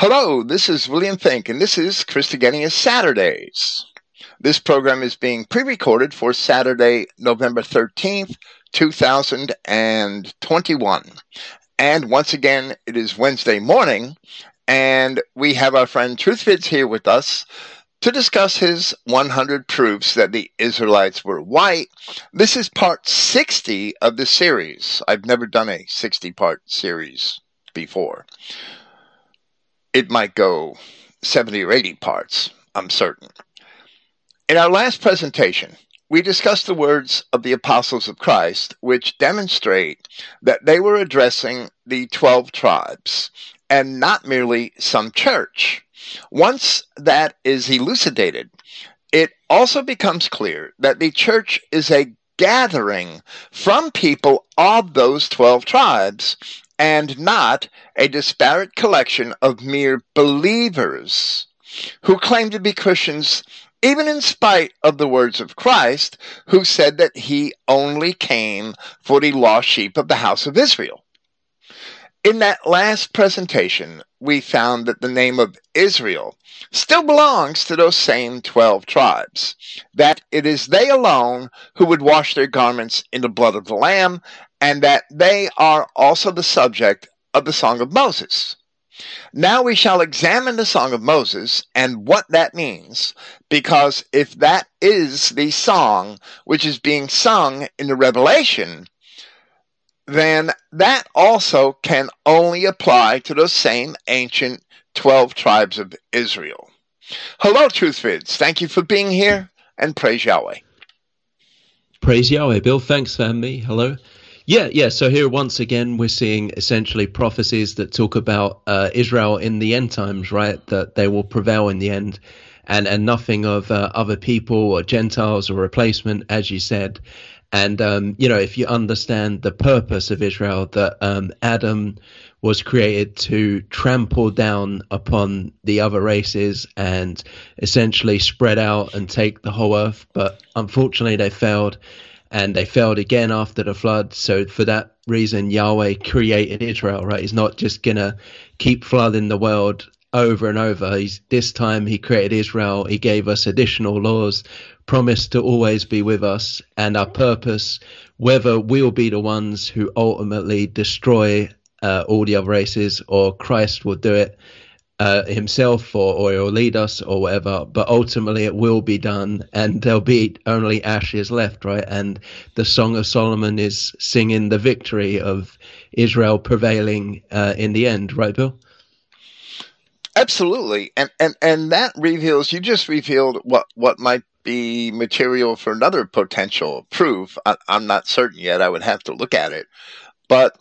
Hello, this is William Finck, and this is Christogenea Saturdays. This program is being pre recorded for Saturday, November 13th, 2021. And once again, it is Wednesday morning, and we have our friend Truthvids here with us to discuss his 100 proofs that the Israelites were white. This is part 60 of the series. I've never done a 60 part series before it might go 70 or 80 parts, I'm certain. In our last presentation, we discussed the words of the apostles of Christ, which demonstrate that they were addressing the 12 tribes and not merely some church. Once that is elucidated, it also becomes clear that the church is a gathering from people of those 12 tribes and not a disparate collection of mere believers who claim to be Christians, even in spite of the words of Christ, who said that he only came for the lost sheep of the house of Israel. In that last presentation, we found that the name of Israel still belongs to those same 12 tribes, that it is they alone who would wash their garments in the blood of the Lamb, and that they are also the subject of the Song of Moses. Now we shall examine the Song of Moses and what that means, because if that is the song which is being sung in the Revelation, then that also can only apply to those same ancient 12 tribes of Israel. Hello, Truthvids. Thank you for being here and praise Yahweh. Praise Yahweh, Bill. Thanks for having me. Hello. Yeah, yeah. So here once again, we're seeing essentially prophecies that talk about uh, Israel in the end times, right? That they will prevail in the end, and and nothing of uh, other people or Gentiles or replacement, as you said. And um, you know, if you understand the purpose of Israel, that um, Adam was created to trample down upon the other races and essentially spread out and take the whole earth, but unfortunately they failed and they failed again after the flood. So for that reason, Yahweh created Israel, right? He's not just gonna keep flooding the world over and over. He's this time he created Israel. He gave us additional laws, promised to always be with us, and our purpose, whether we'll be the ones who ultimately destroy uh, all the other races or Christ will do it uh, himself or, or he'll lead us or whatever, but ultimately it will be done and there'll be only ashes left, right? And the Song of Solomon is singing the victory of Israel prevailing uh, in the end, right, Bill? Absolutely. And, and, and that reveals, you just revealed what, what might be material for another potential proof. I, I'm not certain yet. I would have to look at it. But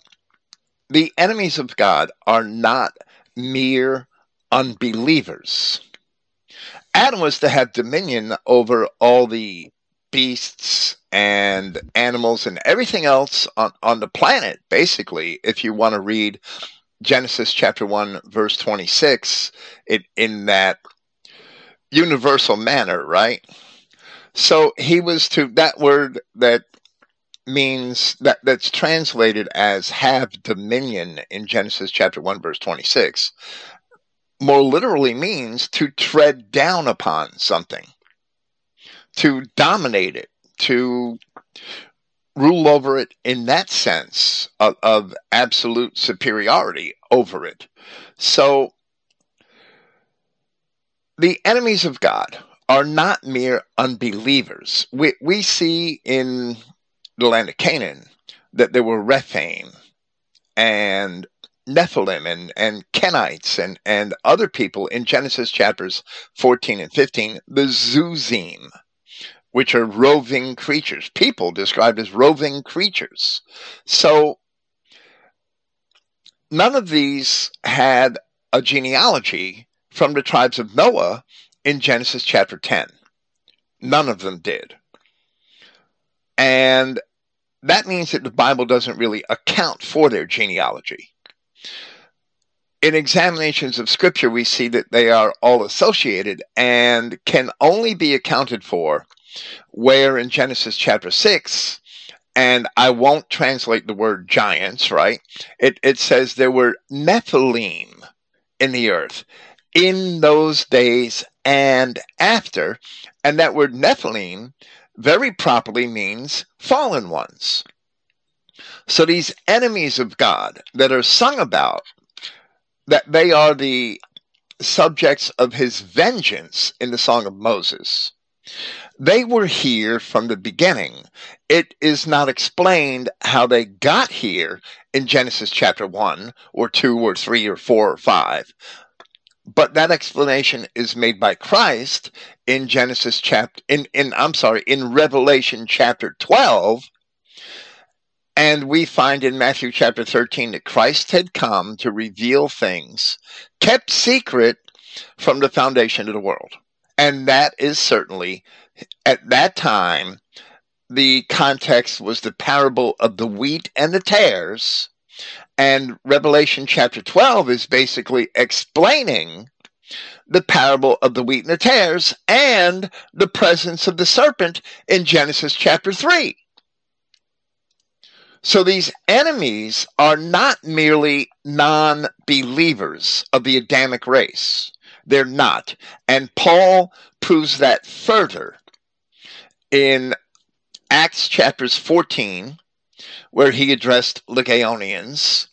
the enemies of God are not mere unbelievers. Adam was to have dominion over all the beasts and animals and everything else on, on the planet, basically, if you want to read Genesis chapter 1, verse 26, it, in that universal manner, right? So he was to, that word that means that that's translated as have dominion in Genesis chapter 1 verse 26 more literally means to tread down upon something, to dominate it, to rule over it in that sense of, of absolute superiority over it. So the enemies of God are not mere unbelievers. We, we see in the land of Canaan that there were Rephaim and Nephilim and, and Kenites and, and other people in Genesis chapters 14 and 15, the Zuzim, which are roving creatures, people described as roving creatures. So none of these had a genealogy from the tribes of Noah in Genesis chapter 10. None of them did. And that means that the Bible doesn't really account for their genealogy in examinations of scripture, we see that they are all associated and can only be accounted for where in Genesis chapter 6, and I won't translate the word giants, right? It, it says there were Nephilim in the earth in those days and after. And that word Nephilim very properly means fallen ones. So these enemies of God that are sung about, that they are the subjects of his vengeance in the Song of Moses. They were here from the beginning. It is not explained how they got here in Genesis chapter 1 or 2 or 3 or 4 or 5. But that explanation is made by Christ in Genesis chapter in, in I'm sorry, in Revelation chapter 12. And we find in Matthew chapter 13 that Christ had come to reveal things kept secret from the foundation of the world. And that is certainly, at that time, the context was the parable of the wheat and the tares. And Revelation chapter 12 is basically explaining the parable of the wheat and the tares and the presence of the serpent in Genesis chapter 3. So these enemies are not merely non believers of the Adamic race. They're not. And Paul proves that further in Acts chapters 14, where he addressed Lycaonians,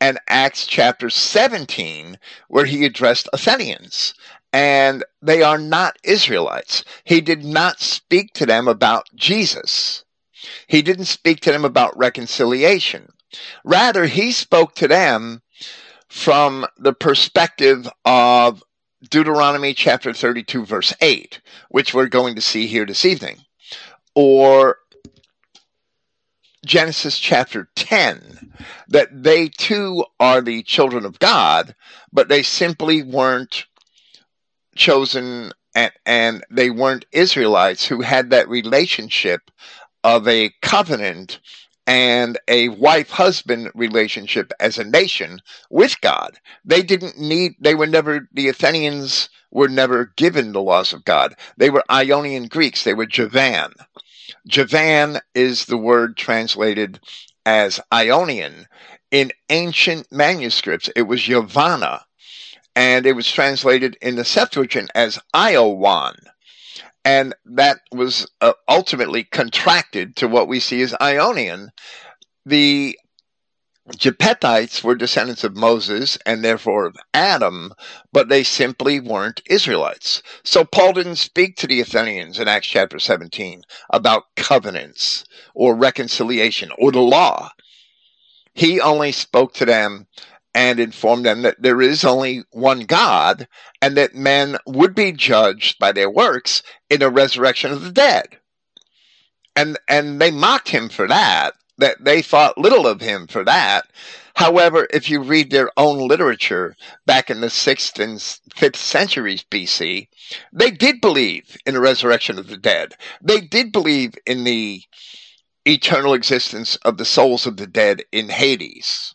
and Acts chapter 17, where he addressed Athenians. And they are not Israelites. He did not speak to them about Jesus. He didn't speak to them about reconciliation. Rather, he spoke to them from the perspective of Deuteronomy chapter 32, verse 8, which we're going to see here this evening, or Genesis chapter 10, that they too are the children of God, but they simply weren't chosen and, and they weren't Israelites who had that relationship of a covenant and a wife husband relationship as a nation with God. They didn't need, they were never, the Athenians were never given the laws of God. They were Ionian Greeks, they were Javan. Javan is the word translated as Ionian. In ancient manuscripts, it was Yavana, and it was translated in the Septuagint as Iowan and that was uh, ultimately contracted to what we see as Ionian. The Japhetites were descendants of Moses and therefore of Adam, but they simply weren't Israelites. So Paul didn't speak to the Athenians in Acts chapter 17 about covenants or reconciliation or the law. He only spoke to them and informed them that there is only one God and that men would be judged by their works in the resurrection of the dead. And, and they mocked him for that, that they thought little of him for that. However, if you read their own literature back in the 6th and 5th centuries BC, they did believe in the resurrection of the dead. They did believe in the eternal existence of the souls of the dead in Hades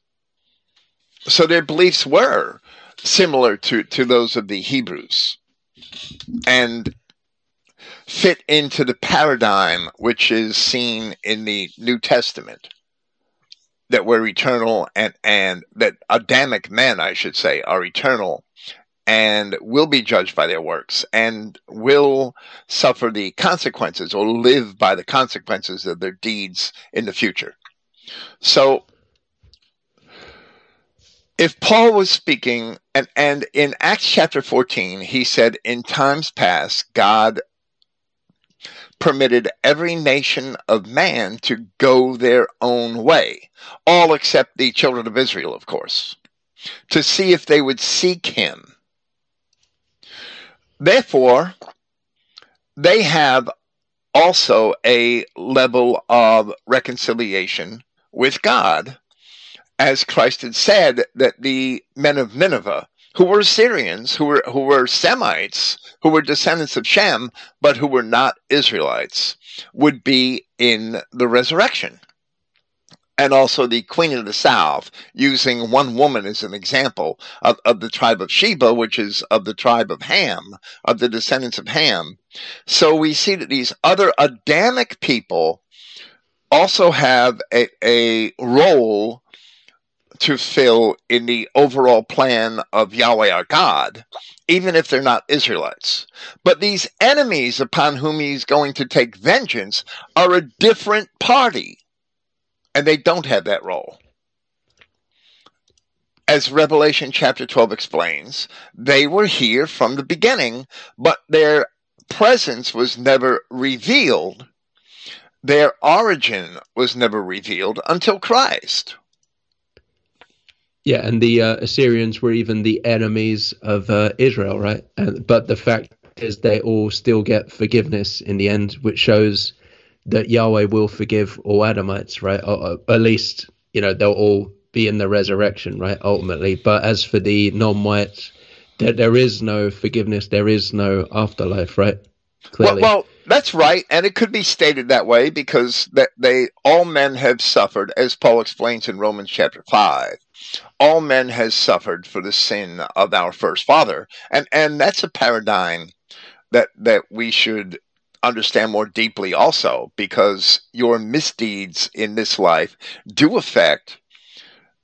so their beliefs were similar to, to those of the Hebrews and fit into the paradigm which is seen in the New Testament that we're eternal and, and that Adamic men, I should say, are eternal and will be judged by their works and will suffer the consequences or live by the consequences of their deeds in the future. So if Paul was speaking, and, and in Acts chapter 14, he said, In times past, God permitted every nation of man to go their own way, all except the children of Israel, of course, to see if they would seek him. Therefore, they have also a level of reconciliation with God as Christ had said, that the men of Nineveh, who were Syrians, who were who were Semites, who were descendants of Shem, but who were not Israelites, would be in the resurrection. And also the Queen of the South, using one woman as an example of, of the tribe of Sheba, which is of the tribe of Ham, of the descendants of Ham. So we see that these other Adamic people also have a, a role to fill in the overall plan of Yahweh our God, even if they're not Israelites. But these enemies upon whom he's going to take vengeance are a different party, and they don't have that role. As Revelation chapter 12 explains, they were here from the beginning, but their presence was never revealed. Their origin was never revealed until Christ. Yeah, and the uh, Assyrians were even the enemies of uh, Israel, right? And, but the fact is, they all still get forgiveness in the end, which shows that Yahweh will forgive all Adamites, right? Or, or at least, you know, they'll all be in the resurrection, right? Ultimately. But as for the non whites, there, there is no forgiveness, there is no afterlife, right? Clearly. Well, well, that's right, and it could be stated that way because that they all men have suffered, as Paul explains in Romans chapter five all men has suffered for the sin of our first father. And and that's a paradigm that that we should understand more deeply also because your misdeeds in this life do affect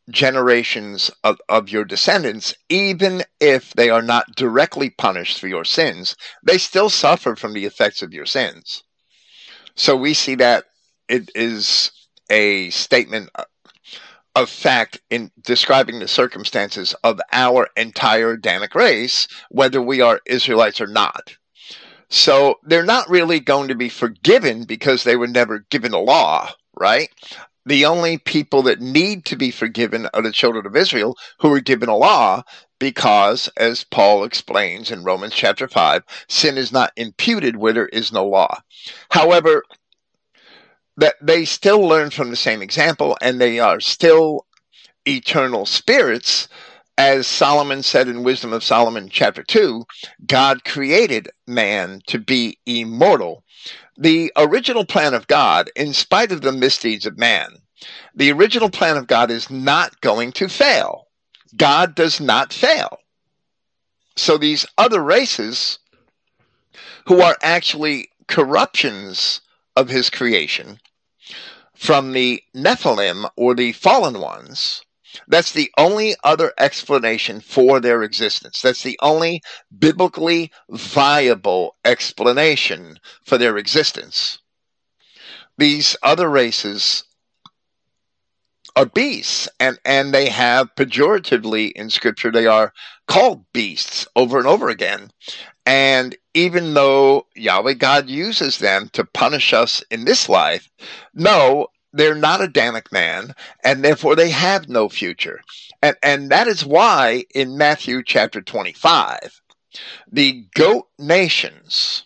generations of, of your descendants even if they are not directly punished for your sins they still suffer from the effects of your sins. So we see that it is a statement of fact in describing the circumstances of our entire Adamic race, whether we are Israelites or not. So they're not really going to be forgiven because they were never given a law, right? The only people that need to be forgiven are the children of Israel who were given a law because, as Paul explains in Romans chapter 5, sin is not imputed where there is no law. However, that they still learn from the same example and they are still eternal spirits. As Solomon said in Wisdom of Solomon, chapter 2, God created man to be immortal. The original plan of God, in spite of the misdeeds of man, the original plan of God is not going to fail. God does not fail. So these other races, who are actually corruptions of his creation, from the Nephilim or the fallen ones. That's the only other explanation for their existence. That's the only biblically viable explanation for their existence. These other races are beasts, and, and they have pejoratively in Scripture, they are called beasts over and over again. And even though Yahweh God uses them to punish us in this life, no, they're not Adamic man, and therefore they have no future. And, and that is why in Matthew chapter 25, the goat nations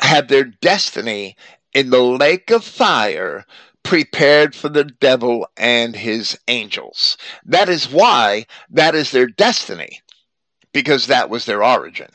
have their destiny in the lake of fire prepared for the devil and his angels. That is why that is their destiny because that was their origin.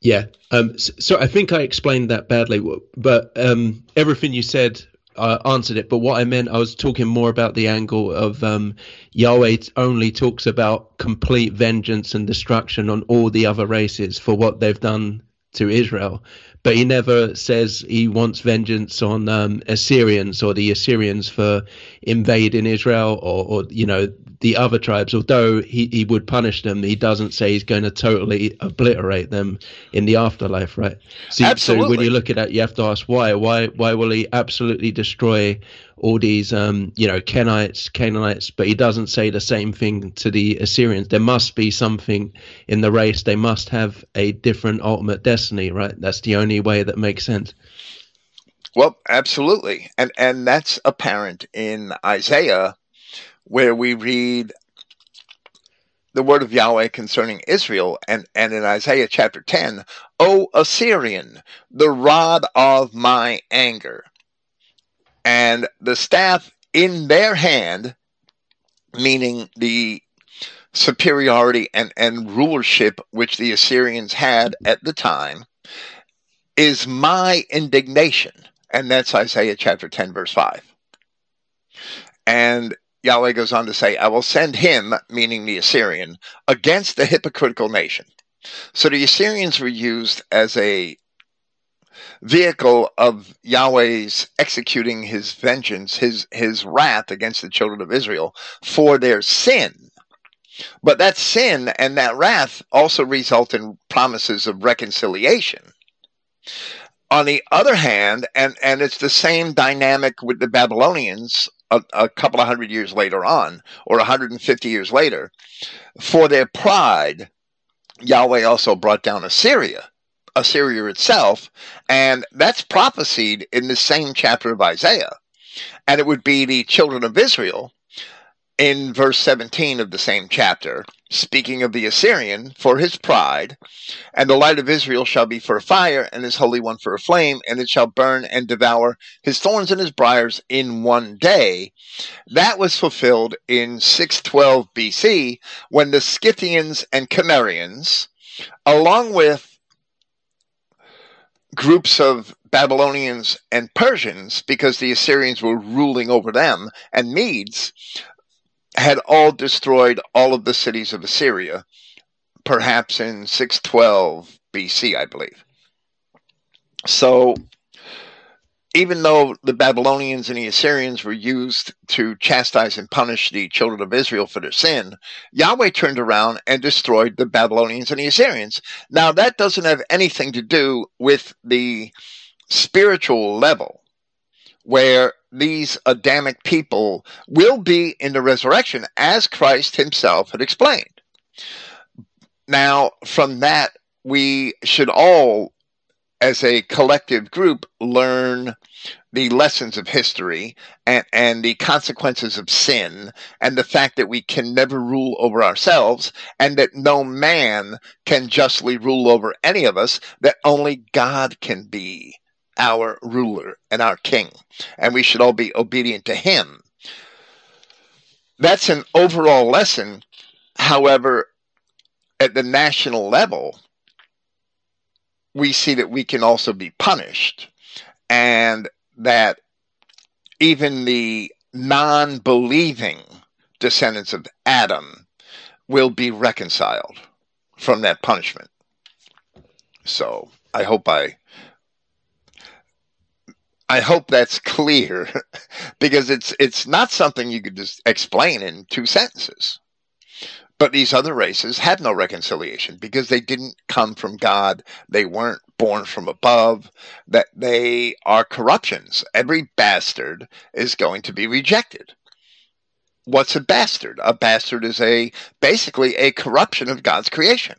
Yeah. Um, so, I think I explained that badly, but um, everything you said uh, answered it. But what I meant, I was talking more about the angle of um, Yahweh only talks about complete vengeance and destruction on all the other races for what they've done to Israel but he never says he wants vengeance on um, Assyrians or the Assyrians for invading Israel or, or you know the other tribes. Although he, he would punish them, he doesn't say he's going to totally obliterate them in the afterlife, right? So, absolutely. so when you look at that, you have to ask why. Why why will he absolutely destroy all these um, you know Kenites, Canaanites, but he doesn't say the same thing to the Assyrians. There must be something in the race. They must have a different ultimate destiny, right? That's the only way that makes sense. Well, absolutely, and and that's apparent in Isaiah, where we read the word of Yahweh concerning Israel, and, and in Isaiah chapter 10, O Assyrian, the rod of my anger and the staff in their hand, meaning the superiority and, and rulership which the Assyrians had at the time, is my indignation. And that's Isaiah chapter 10, verse 5. And Yahweh goes on to say, I will send him, meaning the Assyrian, against the hypocritical nation. So the Assyrians were used as a vehicle of Yahweh's executing his vengeance, his, his wrath against the children of Israel for their sin. But that sin and that wrath also result in promises of reconciliation. On the other hand, and, and it's the same dynamic with the Babylonians a, a couple of hundred years later on, or 150 years later, for their pride, Yahweh also brought down Assyria, Assyria itself, and that's prophesied in the same chapter of Isaiah. And it would be the children of Israel in verse 17 of the same chapter, speaking of the Assyrian for his pride, and the light of Israel shall be for a fire, and his Holy One for a flame, and it shall burn and devour his thorns and his briars in one day. That was fulfilled in 612 BC when the Scythians and Cimmerians, along with groups of Babylonians and Persians, because the Assyrians were ruling over them, and Medes, had all destroyed all of the cities of Assyria, perhaps in 612 BC, I believe. So, even though the Babylonians and the Assyrians were used to chastise and punish the children of Israel for their sin, Yahweh turned around and destroyed the Babylonians and the Assyrians. Now, that doesn't have anything to do with the spiritual level where these Adamic people will be in the resurrection, as Christ himself had explained. Now, from that, we should all, as a collective group, learn the lessons of history and, and the consequences of sin and the fact that we can never rule over ourselves and that no man can justly rule over any of us, that only God can be our ruler and our king, and we should all be obedient to him. That's an overall lesson. However, at the national level, we see that we can also be punished, and that even the non believing descendants of Adam will be reconciled from that punishment. So I hope I I hope that's clear because it's it's not something you could just explain in two sentences. But these other races had no reconciliation because they didn't come from God. They weren't born from above, that they are corruptions. Every bastard is going to be rejected. What's a bastard? A bastard is a basically a corruption of God's creation.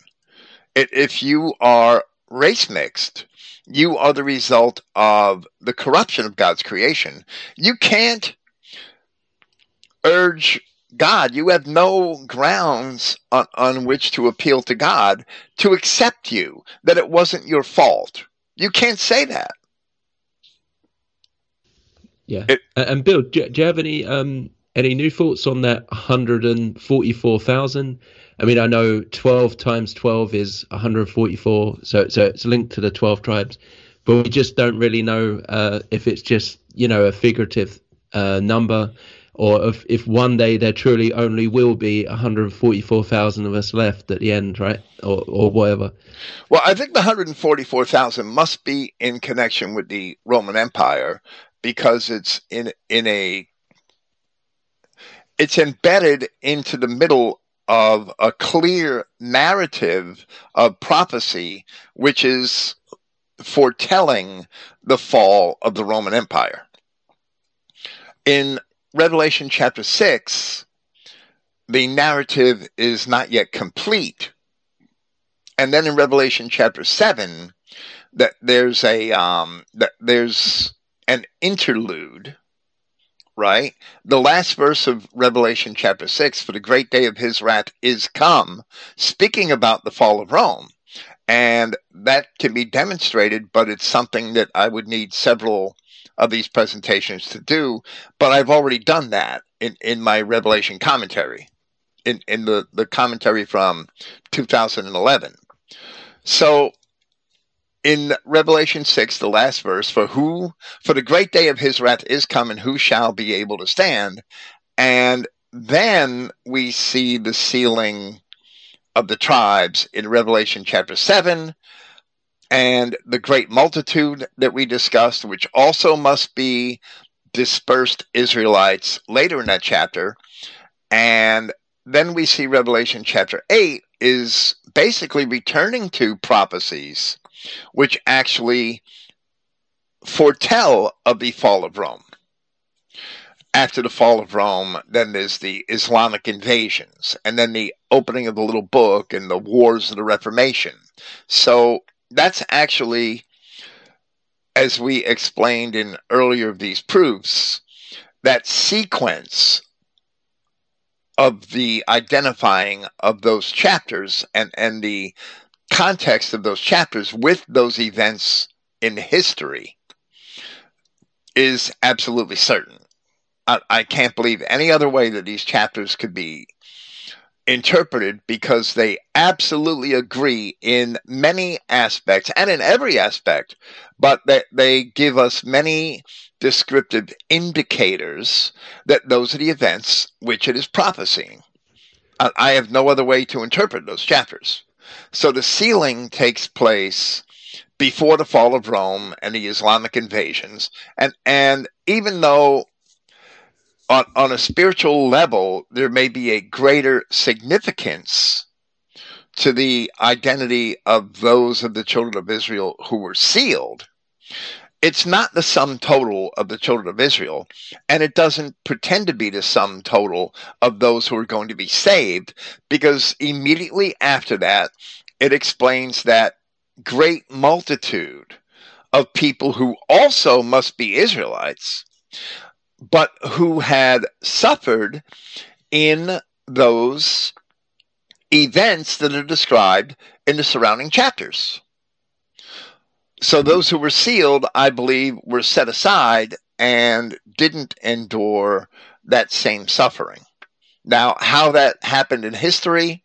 If you are race mixed, you are the result of the corruption of God's creation. You can't urge God, you have no grounds on, on which to appeal to God to accept you, that it wasn't your fault. You can't say that. Yeah. It, and Bill, do, do, you have any um, any new thoughts on that 144,000? I mean, I know 12 times 12 is 144, so so it's linked to the 12 tribes, but we just don't really know uh, if it's just you know a figurative uh, number, or if if one day there truly only will be 144,000 of us left at the end, right, or or whatever. Well, I think the 144,000 must be in connection with the Roman Empire because it's in in a it's embedded into the middle of a clear narrative of prophecy, which is foretelling the fall of the Roman Empire. In Revelation chapter 6, the narrative is not yet complete. And then in Revelation chapter 7, that there's a um, that there's an interlude right? The last verse of Revelation chapter 6 for the great day of his wrath is come, speaking about the fall of Rome. And that can be demonstrated, but it's something that I would need several of these presentations to do. But I've already done that in, in my Revelation commentary, in, in the, the commentary from 2011. So in Revelation 6, the last verse, for who, for the great day of his wrath is come, and who shall be able to stand? And then we see the sealing of the tribes in Revelation chapter 7, and the great multitude that we discussed, which also must be dispersed Israelites later in that chapter. And then we see Revelation chapter 8 is basically returning to prophecies which actually foretell of the fall of Rome. After the fall of Rome, then there's the Islamic invasions, and then the opening of the little book and the wars of the Reformation. So that's actually, as we explained in earlier of these proofs, that sequence of the identifying of those chapters and, and the context of those chapters with those events in history is absolutely certain. I, I can't believe any other way that these chapters could be interpreted because they absolutely agree in many aspects and in every aspect, but that they give us many descriptive indicators that those are the events which it is prophesying. I have no other way to interpret those chapters. So the sealing takes place before the fall of Rome and the Islamic invasions, and and even though on, on a spiritual level, there may be a greater significance to the identity of those of the children of Israel who were sealed. It's not the sum total of the children of Israel, and it doesn't pretend to be the sum total of those who are going to be saved, because immediately after that, it explains that great multitude of people who also must be Israelites but who had suffered in those events that are described in the surrounding chapters. So those who were sealed, I believe, were set aside and didn't endure that same suffering. Now, how that happened in history,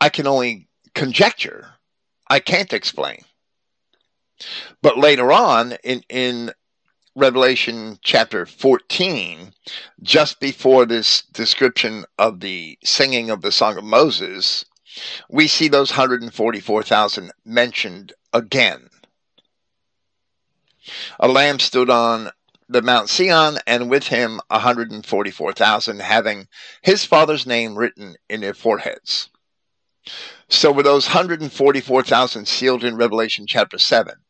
I can only conjecture. I can't explain. But later on, in, in Revelation chapter 14, just before this description of the singing of the Song of Moses, we see those 144,000 mentioned again. A lamb stood on the Mount Sion, and with him 144,000, having his father's name written in their foreheads. So were those 144,000 sealed in Revelation chapter 7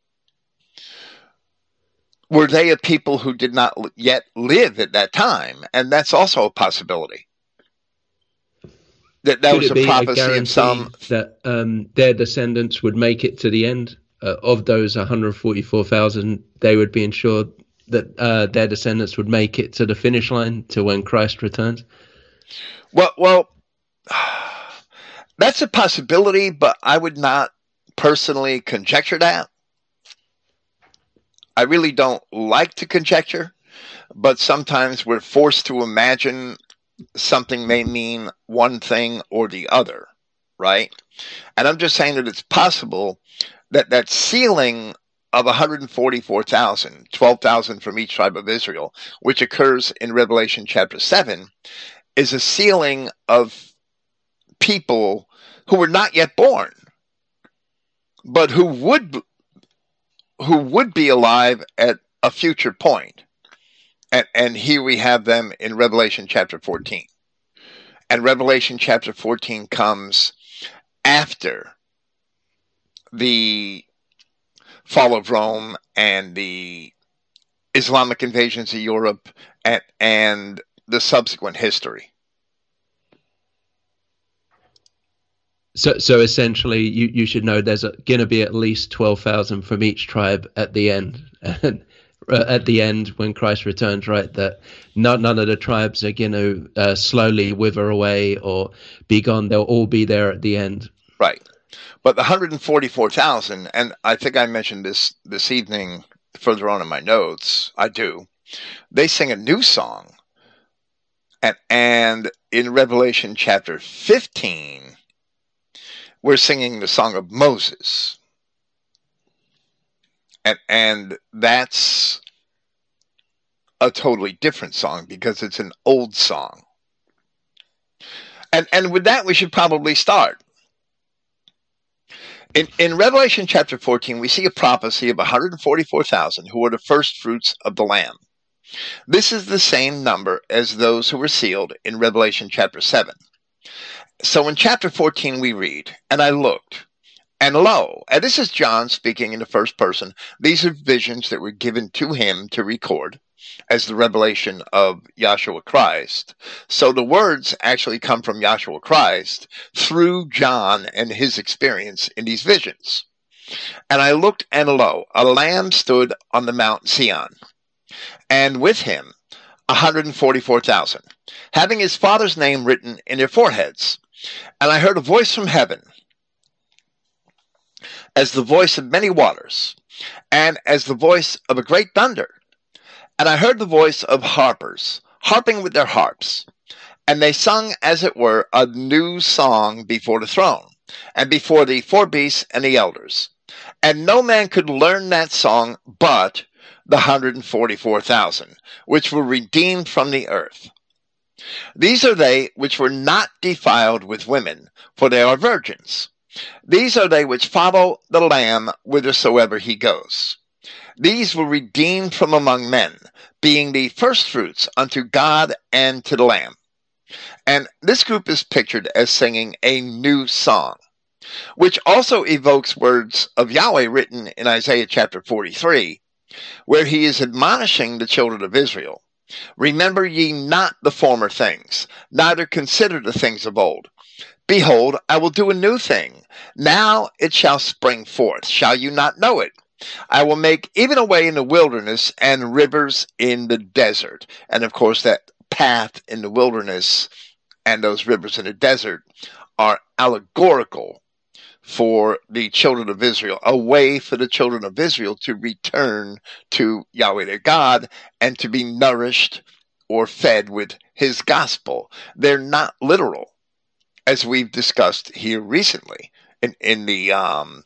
were they a people who did not yet live at that time? And that's also a possibility. That that Could was a prophecy of some that um, their descendants would make it to the end uh, of those 144,000. They would be ensured that uh, their descendants would make it to the finish line to when Christ returns. Well, well, that's a possibility, but I would not personally conjecture that. I really don't like to conjecture, but sometimes we're forced to imagine something may mean one thing or the other, right? And I'm just saying that it's possible that that sealing of 144,000, 12,000 from each tribe of Israel, which occurs in Revelation chapter 7, is a sealing of people who were not yet born, but who would who would be alive at a future point. And, and here we have them in Revelation chapter 14. And Revelation chapter 14 comes after the fall of Rome and the Islamic invasions of Europe and, and the subsequent history. So, so essentially, you, you should know there's going to be at least twelve thousand from each tribe at the end, and uh, at the end when Christ returns, right? That none none of the tribes are going to uh, slowly wither away or be gone. They'll all be there at the end. Right, but the hundred and I think I mentioned this this evening further on in my notes. I do. They sing a new song, and and in Revelation chapter fifteen we're singing the song of Moses. And, and that's a totally different song because it's an old song. And, and with that, we should probably start. In, in Revelation chapter 14, we see a prophecy of 144,000 who were the first fruits of the Lamb. This is the same number as those who were sealed in Revelation chapter 7. So in chapter 14, we read, And I looked, and lo, and this is John speaking in the first person. These are visions that were given to him to record as the revelation of Yahshua Christ. So the words actually come from Yahshua Christ through John and his experience in these visions. And I looked, and lo, a lamb stood on the Mount Sion, and with him 144,000, having his father's name written in their foreheads. And I heard a voice from heaven, as the voice of many waters, and as the voice of a great thunder and I heard the voice of harpers, harping with their harps. And they sung, as it were, a new song before the throne, and before the four beasts and the elders. And no man could learn that song but the 144,000, which were redeemed from the earth. These are they which were not defiled with women, for they are virgins. These are they which follow the Lamb whithersoever he goes. These were redeemed from among men, being the firstfruits unto God and to the Lamb. And this group is pictured as singing a new song, which also evokes words of Yahweh written in Isaiah chapter 43, where he is admonishing the children of Israel. Remember ye not the former things, neither consider the things of old. Behold, I will do a new thing. Now it shall spring forth. Shall you not know it? I will make even a way in the wilderness and rivers in the desert. And of course, that path in the wilderness and those rivers in the desert are allegorical for the children of Israel, a way for the children of Israel to return to Yahweh their God and to be nourished or fed with his gospel. They're not literal, as we've discussed here recently in, in the um,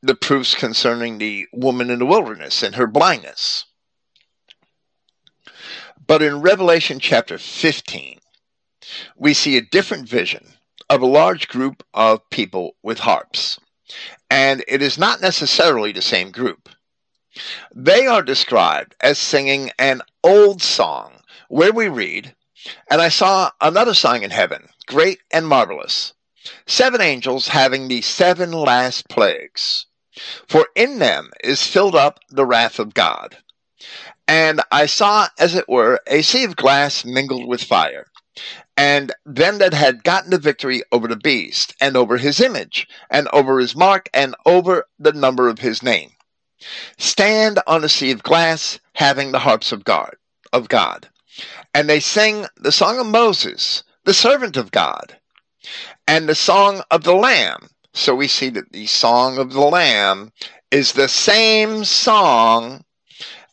the proofs concerning the woman in the wilderness and her blindness. But in Revelation chapter 15, we see a different vision of a large group of people with harps. And it is not necessarily the same group. They are described as singing an old song where we read, And I saw another song in heaven, great and marvelous, seven angels having the seven last plagues for in them is filled up the wrath of God. And I saw, as it were, a sea of glass mingled with fire, and them that had gotten the victory over the beast, and over his image, and over his mark, and over the number of his name, stand on a sea of glass, having the harps of God, of God. And they sing the song of Moses, the servant of God, and the song of the Lamb, so we see that the Song of the Lamb is the same song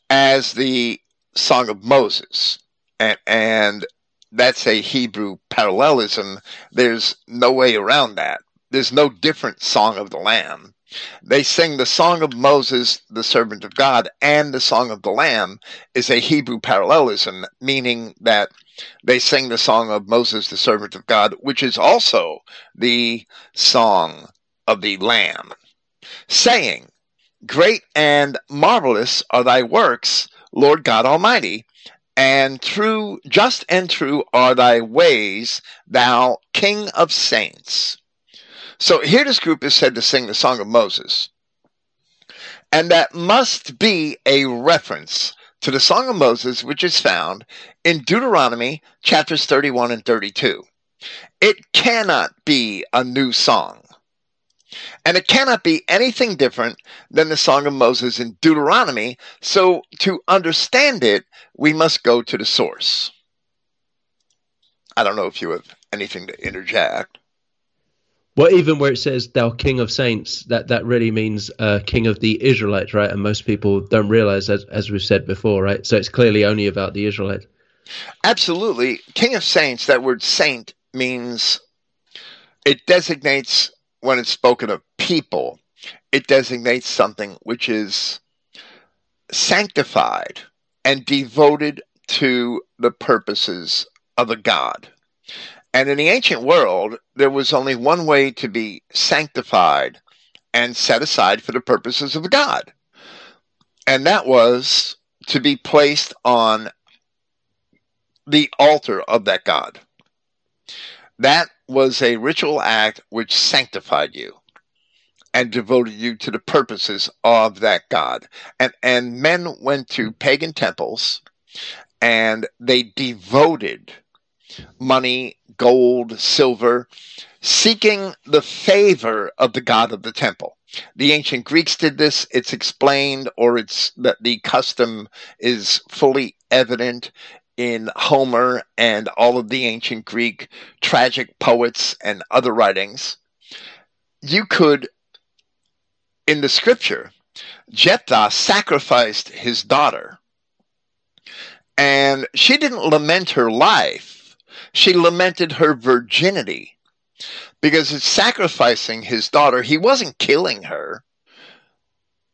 as the Song of Moses. And, and that's a Hebrew parallelism. There's no way around that. There's no different Song of the Lamb. They sing the Song of Moses, the servant of God, and the Song of the Lamb is a Hebrew parallelism, meaning that they sing the song of Moses, the servant of God, which is also the song of the Lamb, saying, Great and marvelous are thy works, Lord God Almighty, and true, just and true are thy ways, thou King of saints. So here this group is said to sing the Song of Moses. And that must be a reference to the Song of Moses, which is found in Deuteronomy chapters 31 and 32. It cannot be a new song. And it cannot be anything different than the Song of Moses in Deuteronomy. So to understand it, we must go to the source. I don't know if you have anything to interject. Well, even where it says "Thou King of Saints," that that really means uh, King of the Israelites, right? And most people don't realize, as as we've said before, right? So it's clearly only about the Israelites. Absolutely, King of Saints. That word "saint" means it designates when it's spoken of people, it designates something which is sanctified and devoted to the purposes of a God. And in the ancient world, there was only one way to be sanctified and set aside for the purposes of a God. And that was to be placed on the altar of that God. That was a ritual act which sanctified you and devoted you to the purposes of that God. And and men went to pagan temples and they devoted money, gold, silver, seeking the favor of the god of the temple. The ancient Greeks did this. It's explained, or it's that the custom is fully evident in Homer and all of the ancient Greek tragic poets and other writings. You could, in the scripture, Jephthah sacrificed his daughter, and she didn't lament her life, she lamented her virginity because it's sacrificing his daughter. He wasn't killing her.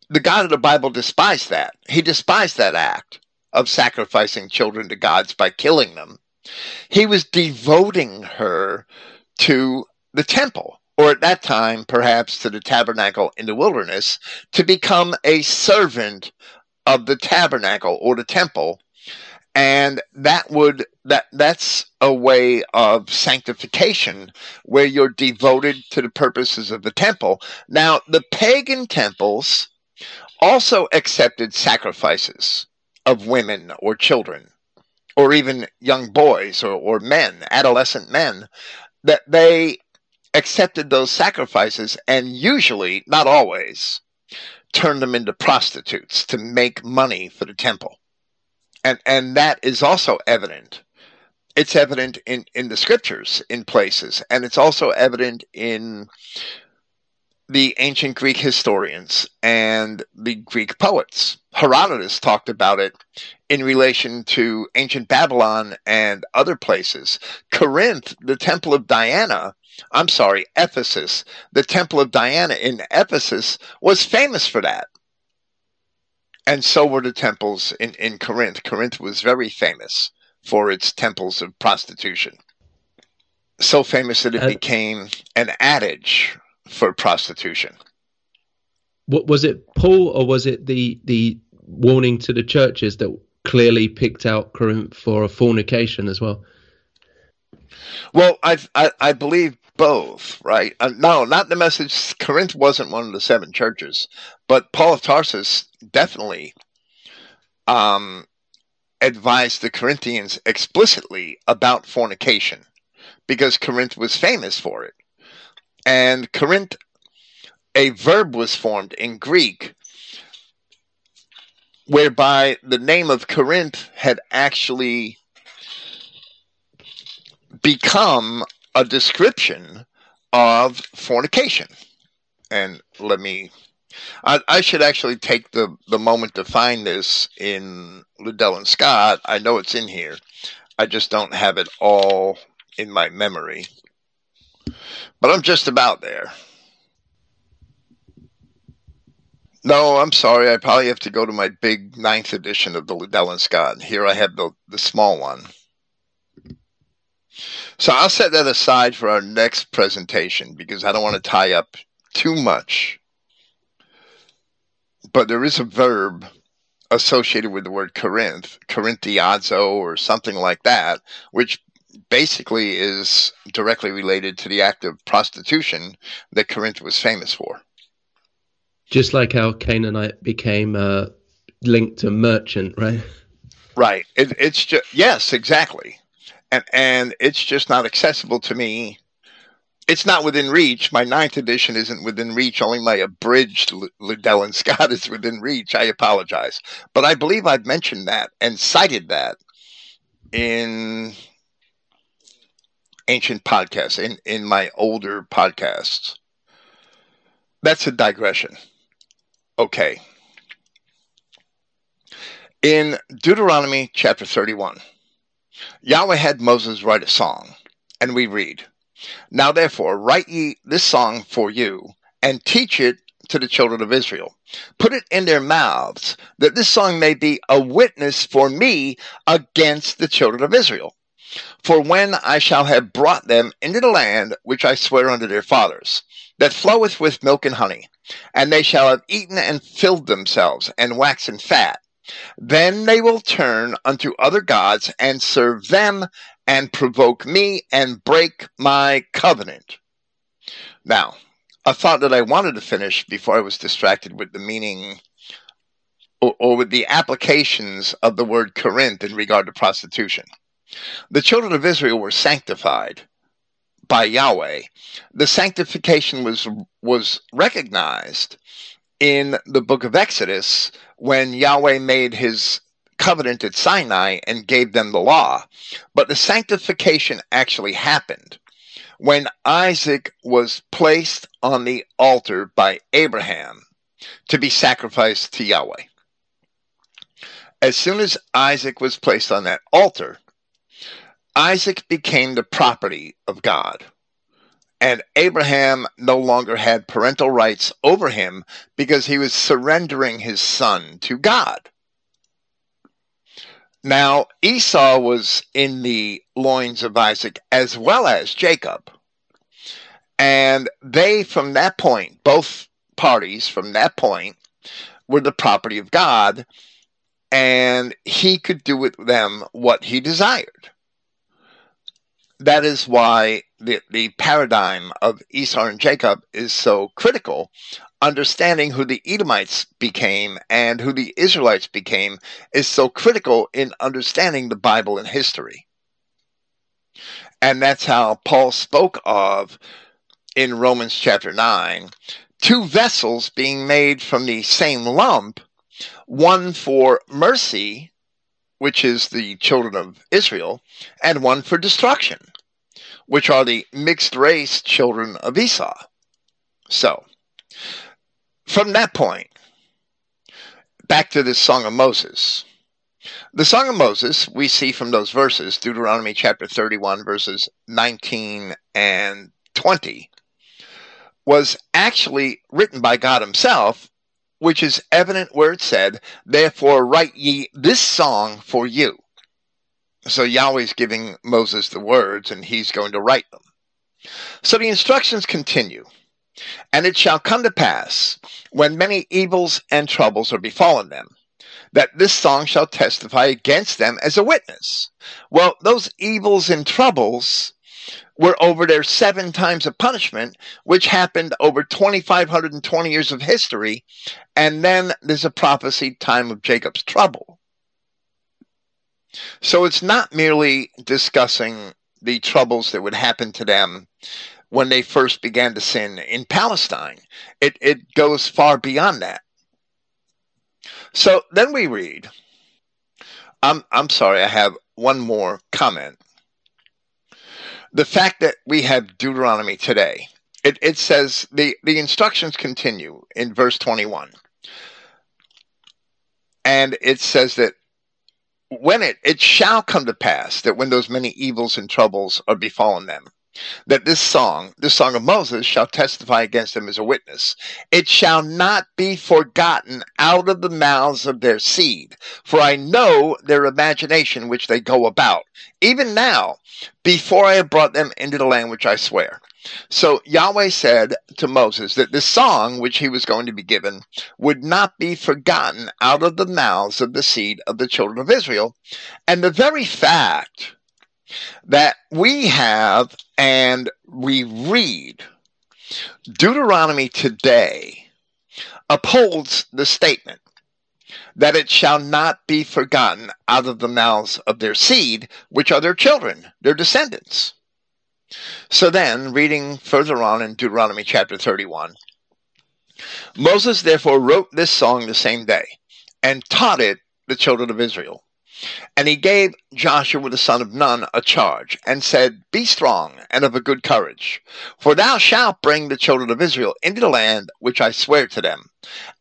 The God of the Bible despised that. He despised that act of sacrificing children to gods by killing them. He was devoting her to the temple, or at that time, perhaps to the tabernacle in the wilderness, to become a servant of the tabernacle or the temple. And that would that that's a way of sanctification where you're devoted to the purposes of the temple. Now the pagan temples also accepted sacrifices of women or children or even young boys or, or men adolescent men that they accepted those sacrifices and usually not always turned them into prostitutes to make money for the temple. And and that is also evident. It's evident in in the scriptures in places and it's also evident in the ancient greek historians and the greek poets herodotus talked about it in relation to ancient babylon and other places corinth the temple of diana i'm sorry ephesus the temple of diana in ephesus was famous for that and so were the temples in, in Corinth. Corinth was very famous for its temples of prostitution. So famous that it uh, became an adage for prostitution. What was it, Paul, or was it the the warning to the churches that clearly picked out Corinth for a fornication as well? Well, I I, I believe both, right? Uh, no, not the message. Corinth wasn't one of the seven churches, but Paul of Tarsus definitely um, advised the Corinthians explicitly about fornication because Corinth was famous for it. And Corinth, a verb was formed in Greek whereby the name of Corinth had actually become a description of fornication. And let me, I, I, should actually take the, the moment to find this in Liddell and Scott. I know it's in here. I just don't have it all in my memory. But I'm just about there. No, I'm sorry. I probably have to go to my big ninth edition of the Liddell and Scott. Here I have the, the small one. So I'll set that aside for our next presentation because I don't want to tie up too much. But there is a verb associated with the word Corinth, Corinthiazo or something like that, which basically is directly related to the act of prostitution that Corinth was famous for. Just like how Canaanite became uh, linked to merchant, right? Right. It, it's just yes, exactly and and it's just not accessible to me. It's not within reach. My ninth edition isn't within reach. Only my abridged Liddell and Scott is within reach. I apologize, but I believe I've mentioned that and cited that in ancient podcasts in in my older podcasts. That's a digression. Okay. In Deuteronomy chapter 31, Yahweh had Moses write a song, and we read, Now therefore write ye this song for you, and teach it to the children of Israel. Put it in their mouths, that this song may be a witness for me against the children of Israel. For when I shall have brought them into the land which I swear unto their fathers, that floweth with milk and honey, and they shall have eaten and filled themselves, and waxen fat, then they will turn unto other gods and serve them, and provoke me, and break my covenant. Now, a thought that I wanted to finish before I was distracted with the meaning or, or with the applications of the word Corinth in regard to prostitution. The children of Israel were sanctified by Yahweh. The sanctification was was recognized in the book of Exodus when Yahweh made his covenant at Sinai and gave them the law. But the sanctification actually happened when Isaac was placed on the altar by Abraham to be sacrificed to Yahweh. As soon as Isaac was placed on that altar, Isaac became the property of God. And Abraham no longer had parental rights over him because he was surrendering his son to God. Now, Esau was in the loins of Isaac as well as Jacob. And they, from that point, both parties from that point, were the property of God, and he could do with them what he desired that is why the, the paradigm of Esau and Jacob is so critical. Understanding who the Edomites became and who the Israelites became is so critical in understanding the Bible and history. And that's how Paul spoke of in Romans chapter 9 two vessels being made from the same lump, one for mercy which is the children of Israel, and one for destruction, which are the mixed race children of Esau. So, from that point, back to this Song of Moses. The Song of Moses, we see from those verses, Deuteronomy chapter 31, verses 19 and 20, was actually written by God Himself which is evident where it said, Therefore write ye this song for you. So Yahweh's giving Moses the words, and he's going to write them. So the instructions continue. And it shall come to pass, when many evils and troubles are befallen them, that this song shall testify against them as a witness. Well, those evils and troubles were over their seven times of punishment, which happened over 2,520 years of history. And then there's a prophecy time of Jacob's trouble. So it's not merely discussing the troubles that would happen to them when they first began to sin in Palestine. It, it goes far beyond that. So then we read. I'm, I'm sorry, I have one more comment the fact that we have Deuteronomy today, it, it says the, the instructions continue in verse 21. And it says that when it, it shall come to pass that when those many evils and troubles are befallen them, that this song, this song of Moses, shall testify against them as a witness. It shall not be forgotten out of the mouths of their seed, for I know their imagination which they go about, even now, before I have brought them into the land which I swear. So Yahweh said to Moses that this song which he was going to be given would not be forgotten out of the mouths of the seed of the children of Israel. And the very fact that we have and we read Deuteronomy today upholds the statement that it shall not be forgotten out of the mouths of their seed, which are their children, their descendants. So then, reading further on in Deuteronomy chapter 31, Moses therefore wrote this song the same day and taught it the children of Israel. And he gave Joshua the son of Nun a charge, and said, Be strong and of a good courage, for thou shalt bring the children of Israel into the land which I swear to them,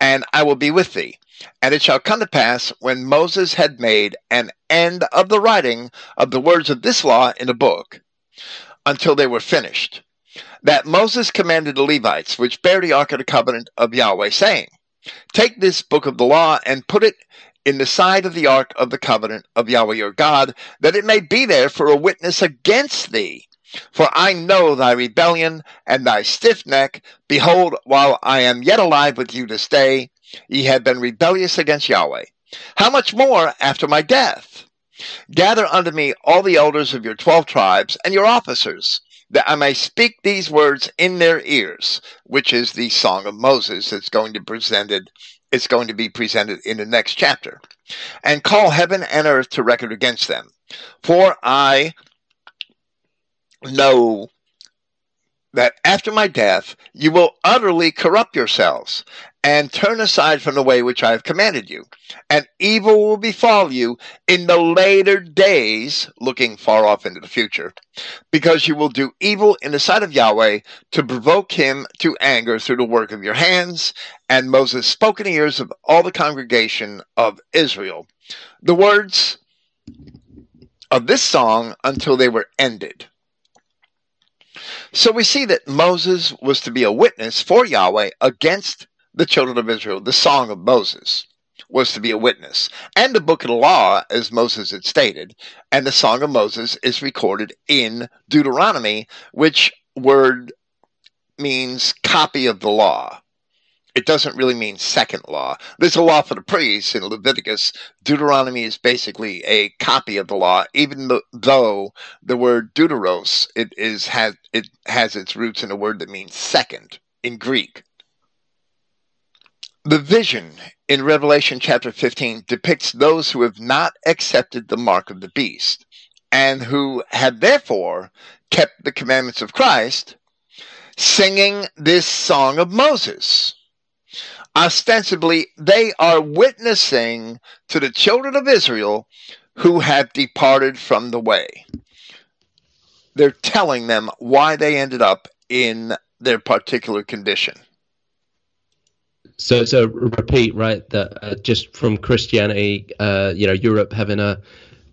and I will be with thee. And it shall come to pass, when Moses had made an end of the writing of the words of this law in a book, until they were finished, that Moses commanded the Levites, which bear the ark of the covenant of Yahweh, saying, Take this book of the law and put it in the side of the ark of the covenant of Yahweh your God, that it may be there for a witness against thee. For I know thy rebellion and thy stiff neck. Behold, while I am yet alive with you this day, ye have been rebellious against Yahweh. How much more after my death? Gather unto me all the elders of your twelve tribes and your officers, that I may speak these words in their ears, which is the song of Moses that's going to be presented it's going to be presented in the next chapter. And call heaven and earth to record against them. For I know that after my death you will utterly corrupt yourselves and turn aside from the way which I have commanded you, and evil will befall you in the later days, looking far off into the future, because you will do evil in the sight of Yahweh to provoke him to anger through the work of your hands. And Moses spoke in the ears of all the congregation of Israel the words of this song until they were ended. So we see that Moses was to be a witness for Yahweh against the children of Israel. The Song of Moses was to be a witness. And the book of the law, as Moses had stated, and the Song of Moses is recorded in Deuteronomy, which word means copy of the law. It doesn't really mean second law. There's a law for the priests in Leviticus. Deuteronomy is basically a copy of the law, even though the word deuteros it is has it has its roots in a word that means second in Greek. The vision in Revelation chapter 15 depicts those who have not accepted the mark of the beast and who have therefore kept the commandments of Christ, singing this song of Moses ostensibly they are witnessing to the children of Israel who have departed from the way. They're telling them why they ended up in their particular condition. So, so repeat, right? That uh, just from Christianity, uh, you know, Europe having a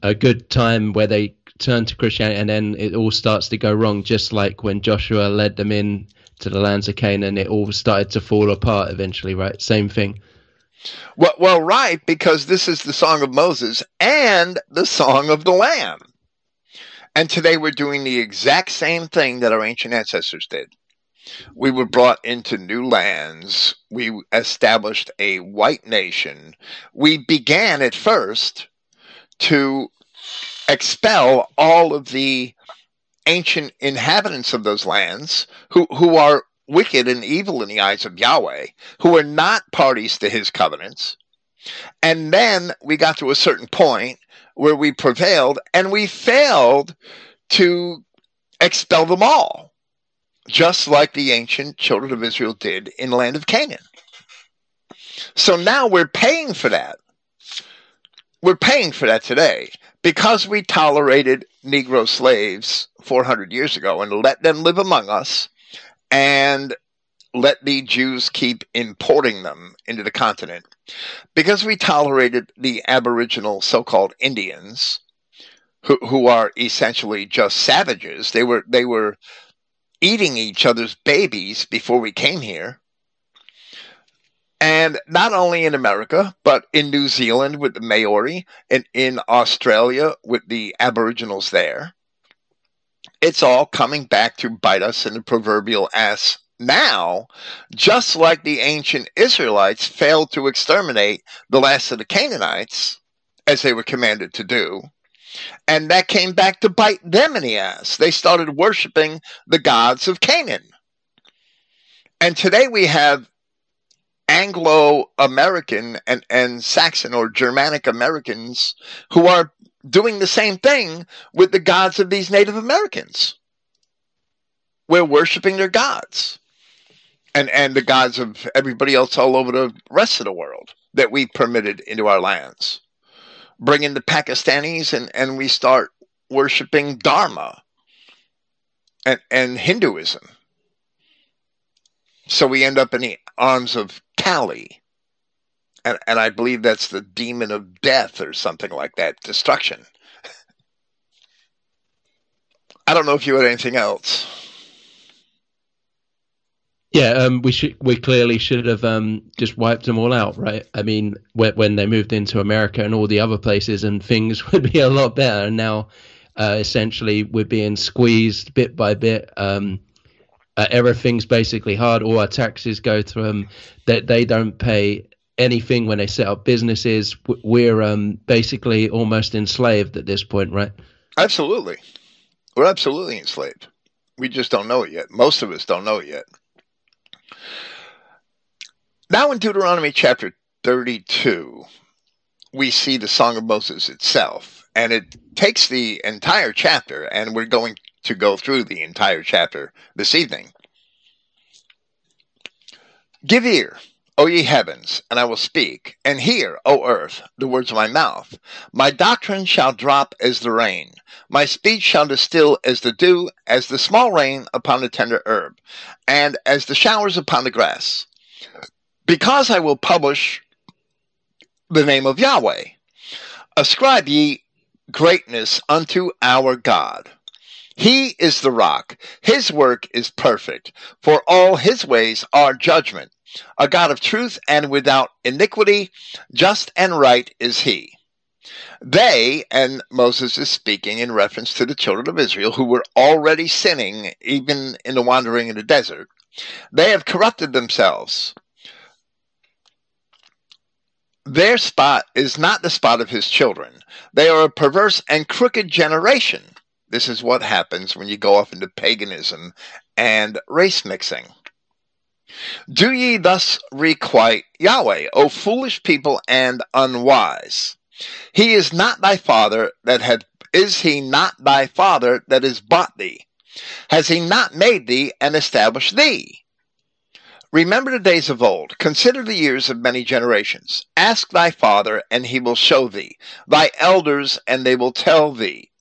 a good time where they turn to Christianity, and then it all starts to go wrong, just like when Joshua led them in to the lands of Canaan, it all started to fall apart eventually, right? Same thing. Well, well, right, because this is the song of Moses and the song of the Lamb. And today we're doing the exact same thing that our ancient ancestors did. We were brought into new lands. We established a white nation. We began at first to expel all of the ancient inhabitants of those lands who, who are wicked and evil in the eyes of Yahweh, who are not parties to his covenants. And then we got to a certain point where we prevailed and we failed to expel them all, just like the ancient children of Israel did in the land of Canaan. So now we're paying for that. We're paying for that today because we tolerated Negro slaves 400 years ago and let them live among us and let the Jews keep importing them into the continent. Because we tolerated the Aboriginal so called Indians, who, who are essentially just savages, they were, they were eating each other's babies before we came here. And not only in America, but in New Zealand with the Maori and in Australia with the Aboriginals there. It's all coming back to bite us in the proverbial ass now, just like the ancient Israelites failed to exterminate the last of the Canaanites, as they were commanded to do. And that came back to bite them in the ass. They started worshiping the gods of Canaan. And today we have Anglo American and, and Saxon or Germanic Americans who are doing the same thing with the gods of these Native Americans. We're worshiping their gods and, and the gods of everybody else all over the rest of the world that we permitted into our lands. Bring in the Pakistanis and, and we start worshiping Dharma and, and Hinduism. So we end up in the arms of Kali. And, and I believe that's the demon of death or something like that, destruction. I don't know if you had anything else. Yeah, um, we should we clearly should have um, just wiped them all out, right? I mean, when, when they moved into America and all the other places, and things would be a lot better. And now, uh, essentially, we're being squeezed bit by bit. Um, uh, everything's basically hard. All our taxes go to them. That they, they don't pay anything when they set up businesses. We're um, basically almost enslaved at this point, right? Absolutely, we're absolutely enslaved. We just don't know it yet. Most of us don't know it yet. Now, in Deuteronomy chapter 32, we see the Song of Moses itself, and it takes the entire chapter, and we're going to go through the entire chapter this evening. Give ear, O ye heavens, and I will speak, and hear, O earth, the words of my mouth. My doctrine shall drop as the rain, my speech shall distill as the dew, as the small rain upon the tender herb, and as the showers upon the grass. Because I will publish the name of Yahweh. Ascribe ye greatness unto our God. He is the rock. His work is perfect, for all his ways are judgment. A God of truth and without iniquity, just and right is he. They, and Moses is speaking in reference to the children of Israel who were already sinning even in the wandering in the desert, they have corrupted themselves their spot is not the spot of his children. They are a perverse and crooked generation. This is what happens when you go off into paganism and race mixing. Do ye thus requite Yahweh, O foolish people and unwise? He is not thy father that had is he not thy father that has bought thee? Has he not made thee and established thee? Remember the days of old. Consider the years of many generations. Ask thy father, and he will show thee, thy elders, and they will tell thee.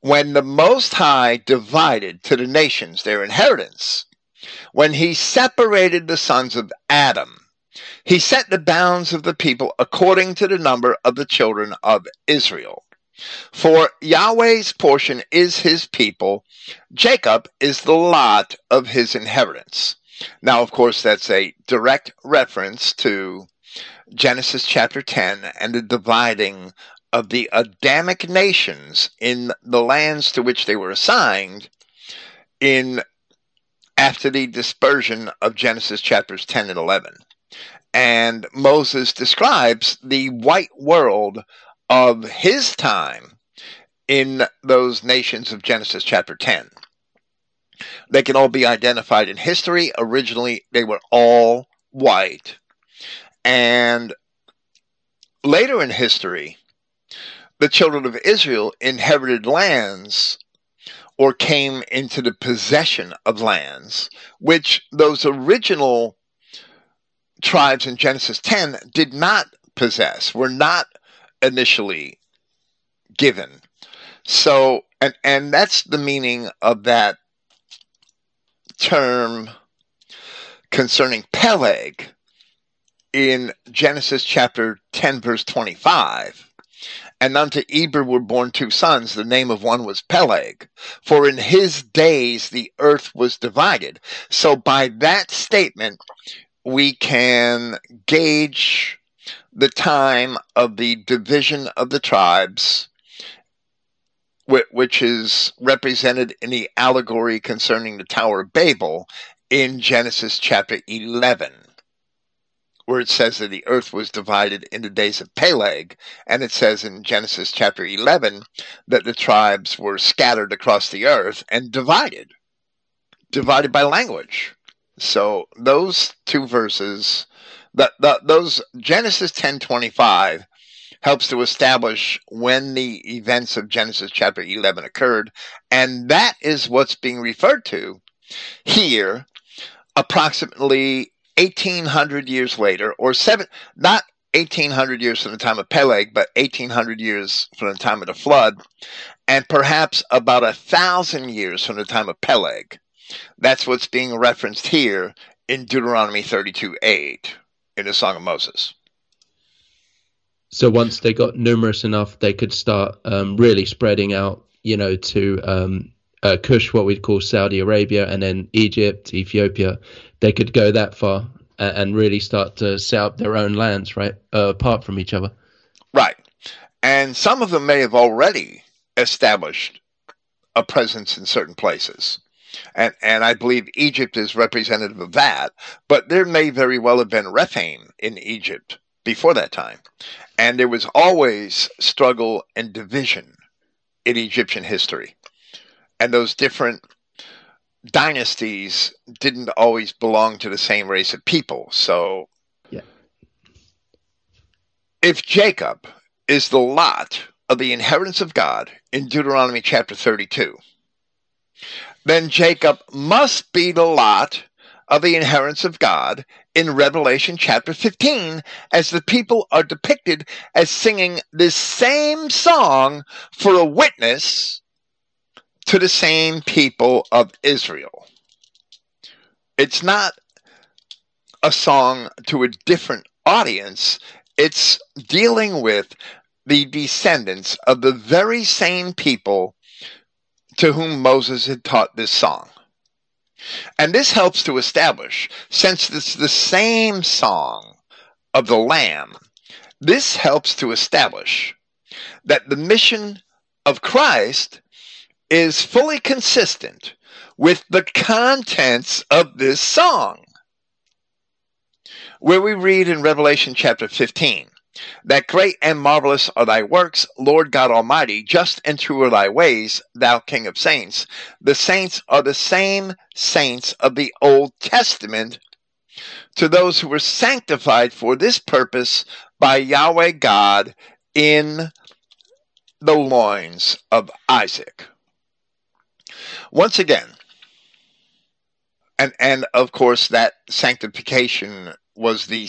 When the Most High divided to the nations their inheritance, when he separated the sons of Adam, he set the bounds of the people according to the number of the children of Israel. For Yahweh's portion is his people, Jacob is the lot of his inheritance. Now, of course, that's a direct reference to Genesis chapter 10 and the dividing of the Adamic nations in the lands to which they were assigned in after the dispersion of Genesis chapters 10 and 11. And Moses describes the white world of his time in those nations of Genesis chapter 10. They can all be identified in history. Originally, they were all white. And later in history, the children of Israel inherited lands or came into the possession of lands, which those original tribes in Genesis 10 did not possess, were not initially given. So, and, and that's the meaning of that term concerning Peleg in Genesis chapter 10, verse 25. And unto Eber were born two sons. The name of one was Peleg. For in his days the earth was divided. So by that statement, we can gauge the time of the division of the tribes which is represented in the allegory concerning the Tower of Babel in Genesis chapter 11, where it says that the earth was divided in the days of Peleg, and it says in Genesis chapter 11 that the tribes were scattered across the earth and divided, divided by language. So those two verses, that those Genesis 10:25 helps to establish when the events of Genesis chapter 11 occurred. And that is what's being referred to here, approximately 1800 years later, or seven, not 1800 years from the time of Peleg, but 1800 years from the time of the flood, and perhaps about a thousand years from the time of Peleg. That's what's being referenced here in Deuteronomy 32 8 in the Song of Moses. So once they got numerous enough, they could start um, really spreading out, you know, to um, uh, Kush, what we'd call Saudi Arabia, and then Egypt, Ethiopia, they could go that far and, really start to set up their own lands, right, uh, apart from each other. Right. And some of them may have already established a presence in certain places. And, and I believe Egypt is representative of that, but there may very well have been Rephaim in Egypt before that time. And there was always struggle and division in Egyptian history. And those different dynasties didn't always belong to the same race of people. So, yeah. if Jacob is the lot of the inheritance of God in Deuteronomy chapter 32, then Jacob must be the lot of the inheritance of God in Revelation chapter 15, as the people are depicted as singing this same song for a witness to the same people of Israel. It's not a song to a different audience, it's dealing with the descendants of the very same people to whom Moses had taught this song. And this helps to establish, since it's the same song of the Lamb, this helps to establish that the mission of Christ is fully consistent with the contents of this song. Where we read in Revelation chapter 15, that great and marvelous are thy works, Lord God Almighty, just and true are thy ways, thou King of saints. The saints are the same saints of the Old Testament to those who were sanctified for this purpose by Yahweh God in the loins of Isaac. Once again, and and of course that sanctification was the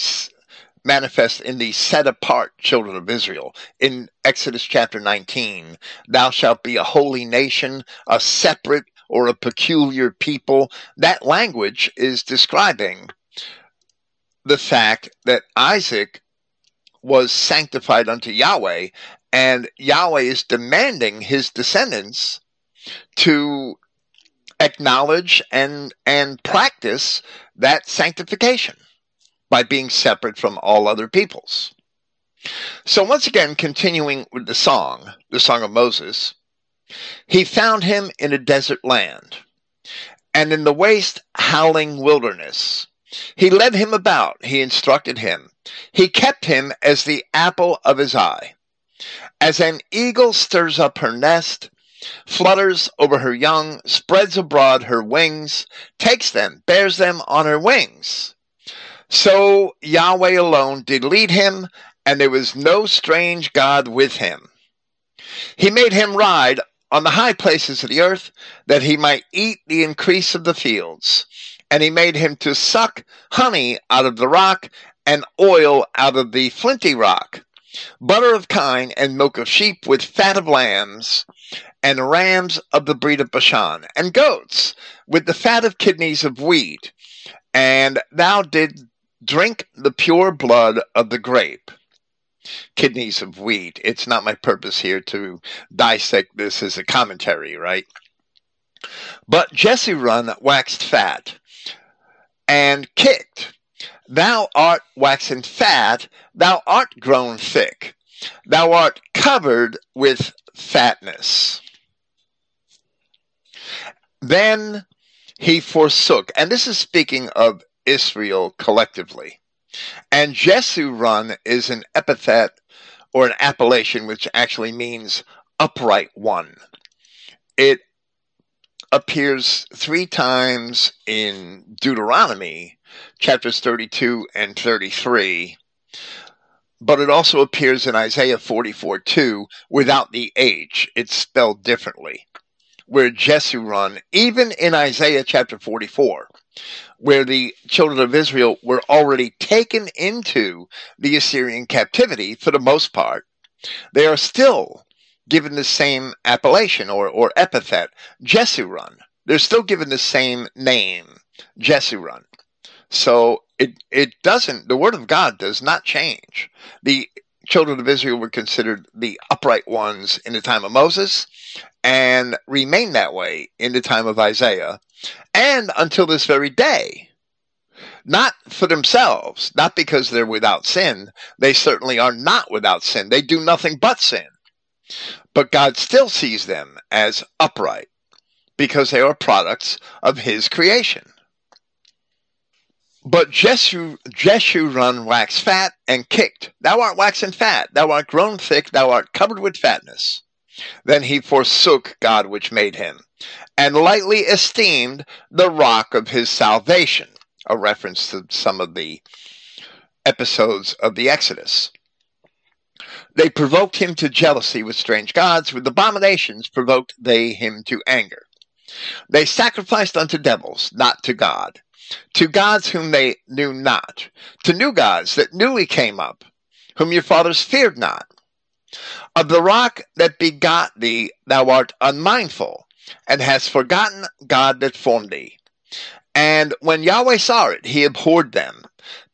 manifest in the set apart children of Israel. In Exodus chapter 19, thou shalt be a holy nation, a separate or a peculiar people. That language is describing the fact that Isaac was sanctified unto Yahweh, and Yahweh is demanding his descendants to acknowledge and and practice that sanctification by being separate from all other peoples. So once again, continuing with the song, the song of Moses, he found him in a desert land and in the waste howling wilderness. He led him about, he instructed him. He kept him as the apple of his eye. As an eagle stirs up her nest, flutters over her young, spreads abroad her wings, takes them, bears them on her wings. So Yahweh alone did lead him, and there was no strange God with him. He made him ride on the high places of the earth, that he might eat the increase of the fields. And he made him to suck honey out of the rock, and oil out of the flinty rock, butter of kine, and milk of sheep, with fat of lambs, and rams of the breed of Bashan, and goats, with the fat of kidneys of wheat. And thou did drink the pure blood of the grape kidneys of wheat. It's not my purpose here to dissect this as a commentary, right? But Jeshurun waxed fat and kicked. Thou art waxen fat, thou art grown thick, thou art covered with fatness. Then he forsook, and this is speaking of Israel collectively. And Jeshurun is an epithet or an appellation which actually means upright one. It appears three times in Deuteronomy, chapters 32 and 33, but it also appears in Isaiah 44 2 without the H. It's spelled differently. Where Jeshurun, even in Isaiah chapter 44, where the children of Israel were already taken into the Assyrian captivity for the most part, they are still given the same appellation or, or epithet, Jeshurun. They're still given the same name, Jeshurun. So it, it doesn't, the word of God does not change. The children of Israel were considered the upright ones in the time of Moses, and remain that way in the time of Isaiah and until this very day. Not for themselves, not because they're without sin. They certainly are not without sin. They do nothing but sin. But God still sees them as upright because they are products of His creation. But Jeshurun waxed fat and kicked. Thou art waxen fat, thou art grown thick, thou art covered with fatness. Then he forsook God which made him, and lightly esteemed the rock of his salvation, a reference to some of the episodes of the Exodus. They provoked him to jealousy with strange gods, with abominations provoked they him to anger. They sacrificed unto devils, not to God to gods whom they knew not, to new gods that newly came up, whom your fathers feared not. Of the rock that begot thee, thou art unmindful, and hast forgotten God that formed thee. And when Yahweh saw it, he abhorred them,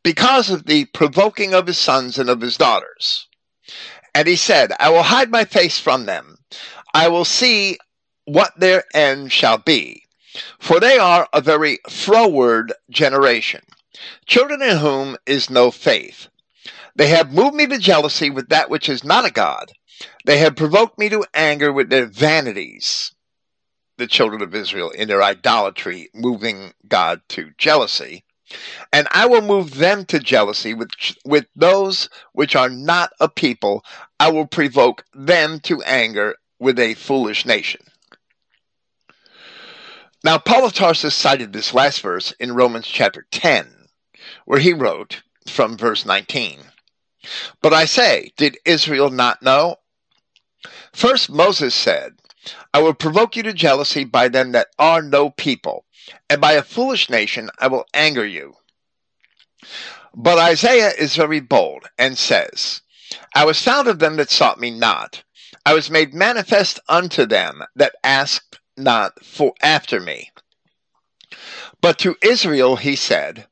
because of the provoking of his sons and of his daughters. And he said, I will hide my face from them. I will see what their end shall be for they are a very froward generation, children in whom is no faith. They have moved me to jealousy with that which is not a God. They have provoked me to anger with their vanities. The children of Israel in their idolatry, moving God to jealousy. And I will move them to jealousy with, with those which are not a people. I will provoke them to anger with a foolish nation. Now, Paul of Tarsus cited this last verse in Romans chapter 10, where he wrote from verse 19 But I say, did Israel not know? First, Moses said, I will provoke you to jealousy by them that are no people, and by a foolish nation I will anger you. But Isaiah is very bold and says, I was found of them that sought me not. I was made manifest unto them that asked not for after me. But to Israel he said,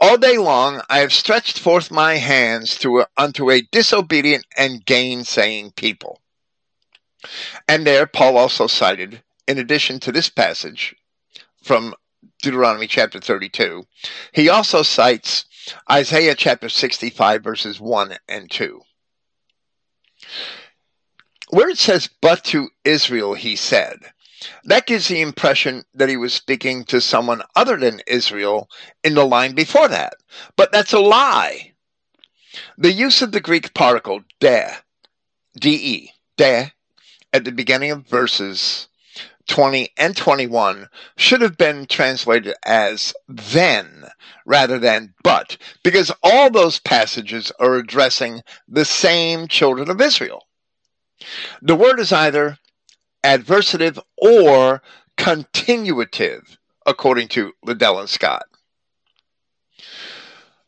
All day long I have stretched forth my hands a, unto a disobedient and gainsaying people. And there Paul also cited, in addition to this passage from Deuteronomy chapter 32, he also cites Isaiah chapter 65, verses 1 and 2. Where it says, But to Israel he said, that gives the impression that he was speaking to someone other than Israel in the line before that. But that's a lie. The use of the Greek particle de, de, de, at the beginning of verses 20 and 21 should have been translated as then rather than but, because all those passages are addressing the same children of Israel. The word is either adversative or continuative, according to Liddell and Scott.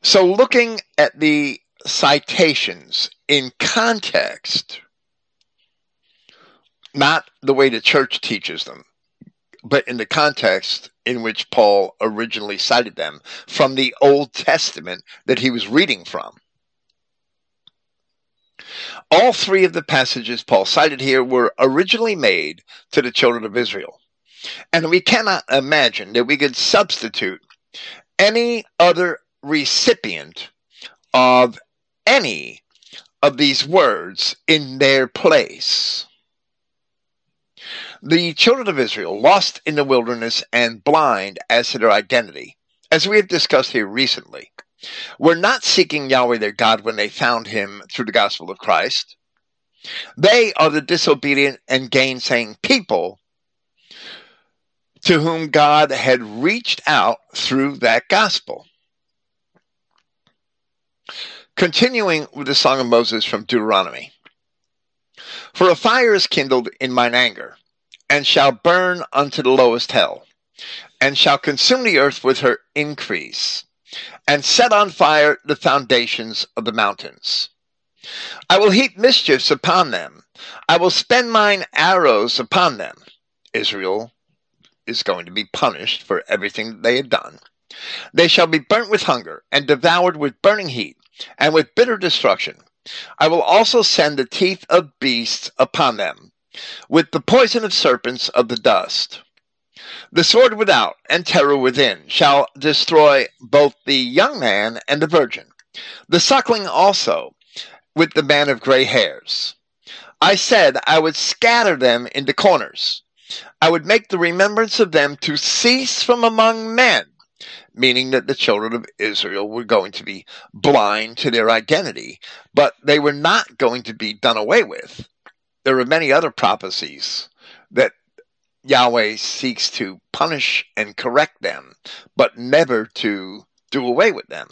So, looking at the citations in context, not the way the church teaches them, but in the context in which Paul originally cited them from the Old Testament that he was reading from. All three of the passages Paul cited here were originally made to the children of Israel. And we cannot imagine that we could substitute any other recipient of any of these words in their place. The children of Israel, lost in the wilderness and blind as to their identity, as we have discussed here recently, were not seeking Yahweh their God when they found him through the gospel of Christ. They are the disobedient and gainsaying people to whom God had reached out through that gospel. Continuing with the Song of Moses from Deuteronomy For a fire is kindled in mine anger, and shall burn unto the lowest hell, and shall consume the earth with her increase and set on fire the foundations of the mountains. I will heap mischiefs upon them. I will spend mine arrows upon them. Israel is going to be punished for everything that they had done. They shall be burnt with hunger and devoured with burning heat and with bitter destruction. I will also send the teeth of beasts upon them, with the poison of serpents of the dust. The sword without and terror within shall destroy both the young man and the virgin, the suckling also, with the man of gray hairs. I said I would scatter them into corners. I would make the remembrance of them to cease from among men, meaning that the children of Israel were going to be blind to their identity, but they were not going to be done away with. There are many other prophecies that Yahweh seeks to punish and correct them, but never to do away with them.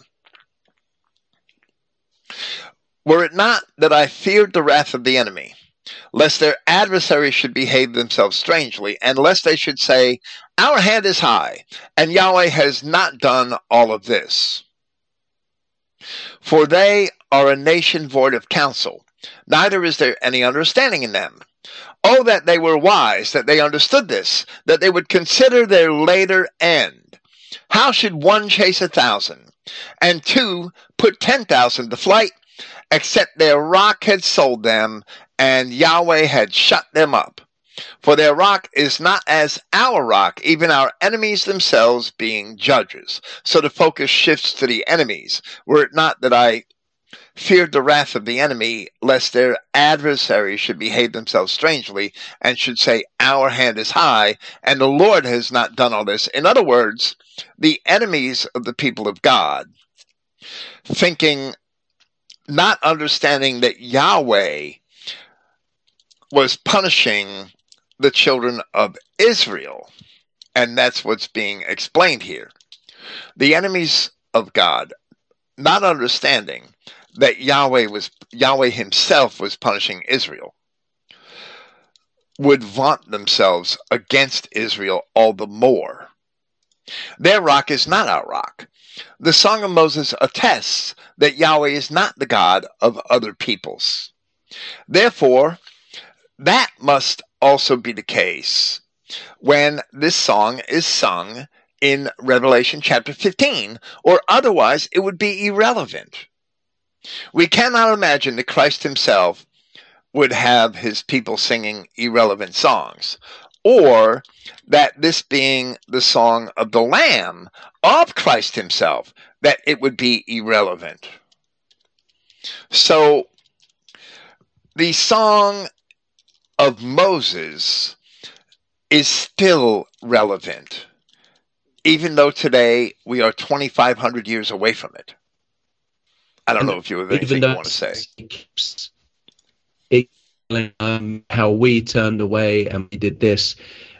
Were it not that I feared the wrath of the enemy, lest their adversaries should behave themselves strangely, and lest they should say, Our hand is high, and Yahweh has not done all of this. For they are a nation void of counsel, neither is there any understanding in them. Oh, that they were wise, that they understood this, that they would consider their later end. How should one chase a thousand, and two put ten thousand to flight, except their rock had sold them, and Yahweh had shut them up? For their rock is not as our rock, even our enemies themselves being judges. So the focus shifts to the enemies. Were it not that I feared the wrath of the enemy, lest their adversaries should behave themselves strangely and should say, Our hand is high, and the Lord has not done all this. In other words, the enemies of the people of God, thinking, not understanding that Yahweh was punishing the children of Israel. And that's what's being explained here. The enemies of God, not understanding that Yahweh was Yahweh himself was punishing Israel would vaunt themselves against Israel all the more. Their rock is not our rock. The Song of Moses attests that Yahweh is not the God of other peoples. Therefore, that must also be the case when this song is sung in Revelation chapter 15, or otherwise it would be irrelevant. We cannot imagine that Christ himself would have his people singing irrelevant songs, or that this being the song of the Lamb of Christ himself, that it would be irrelevant. So, the song of Moses is still relevant, even though today we are 2,500 years away from it. I don't know if you have anything you want to say. It, um, how we turned away and we did this,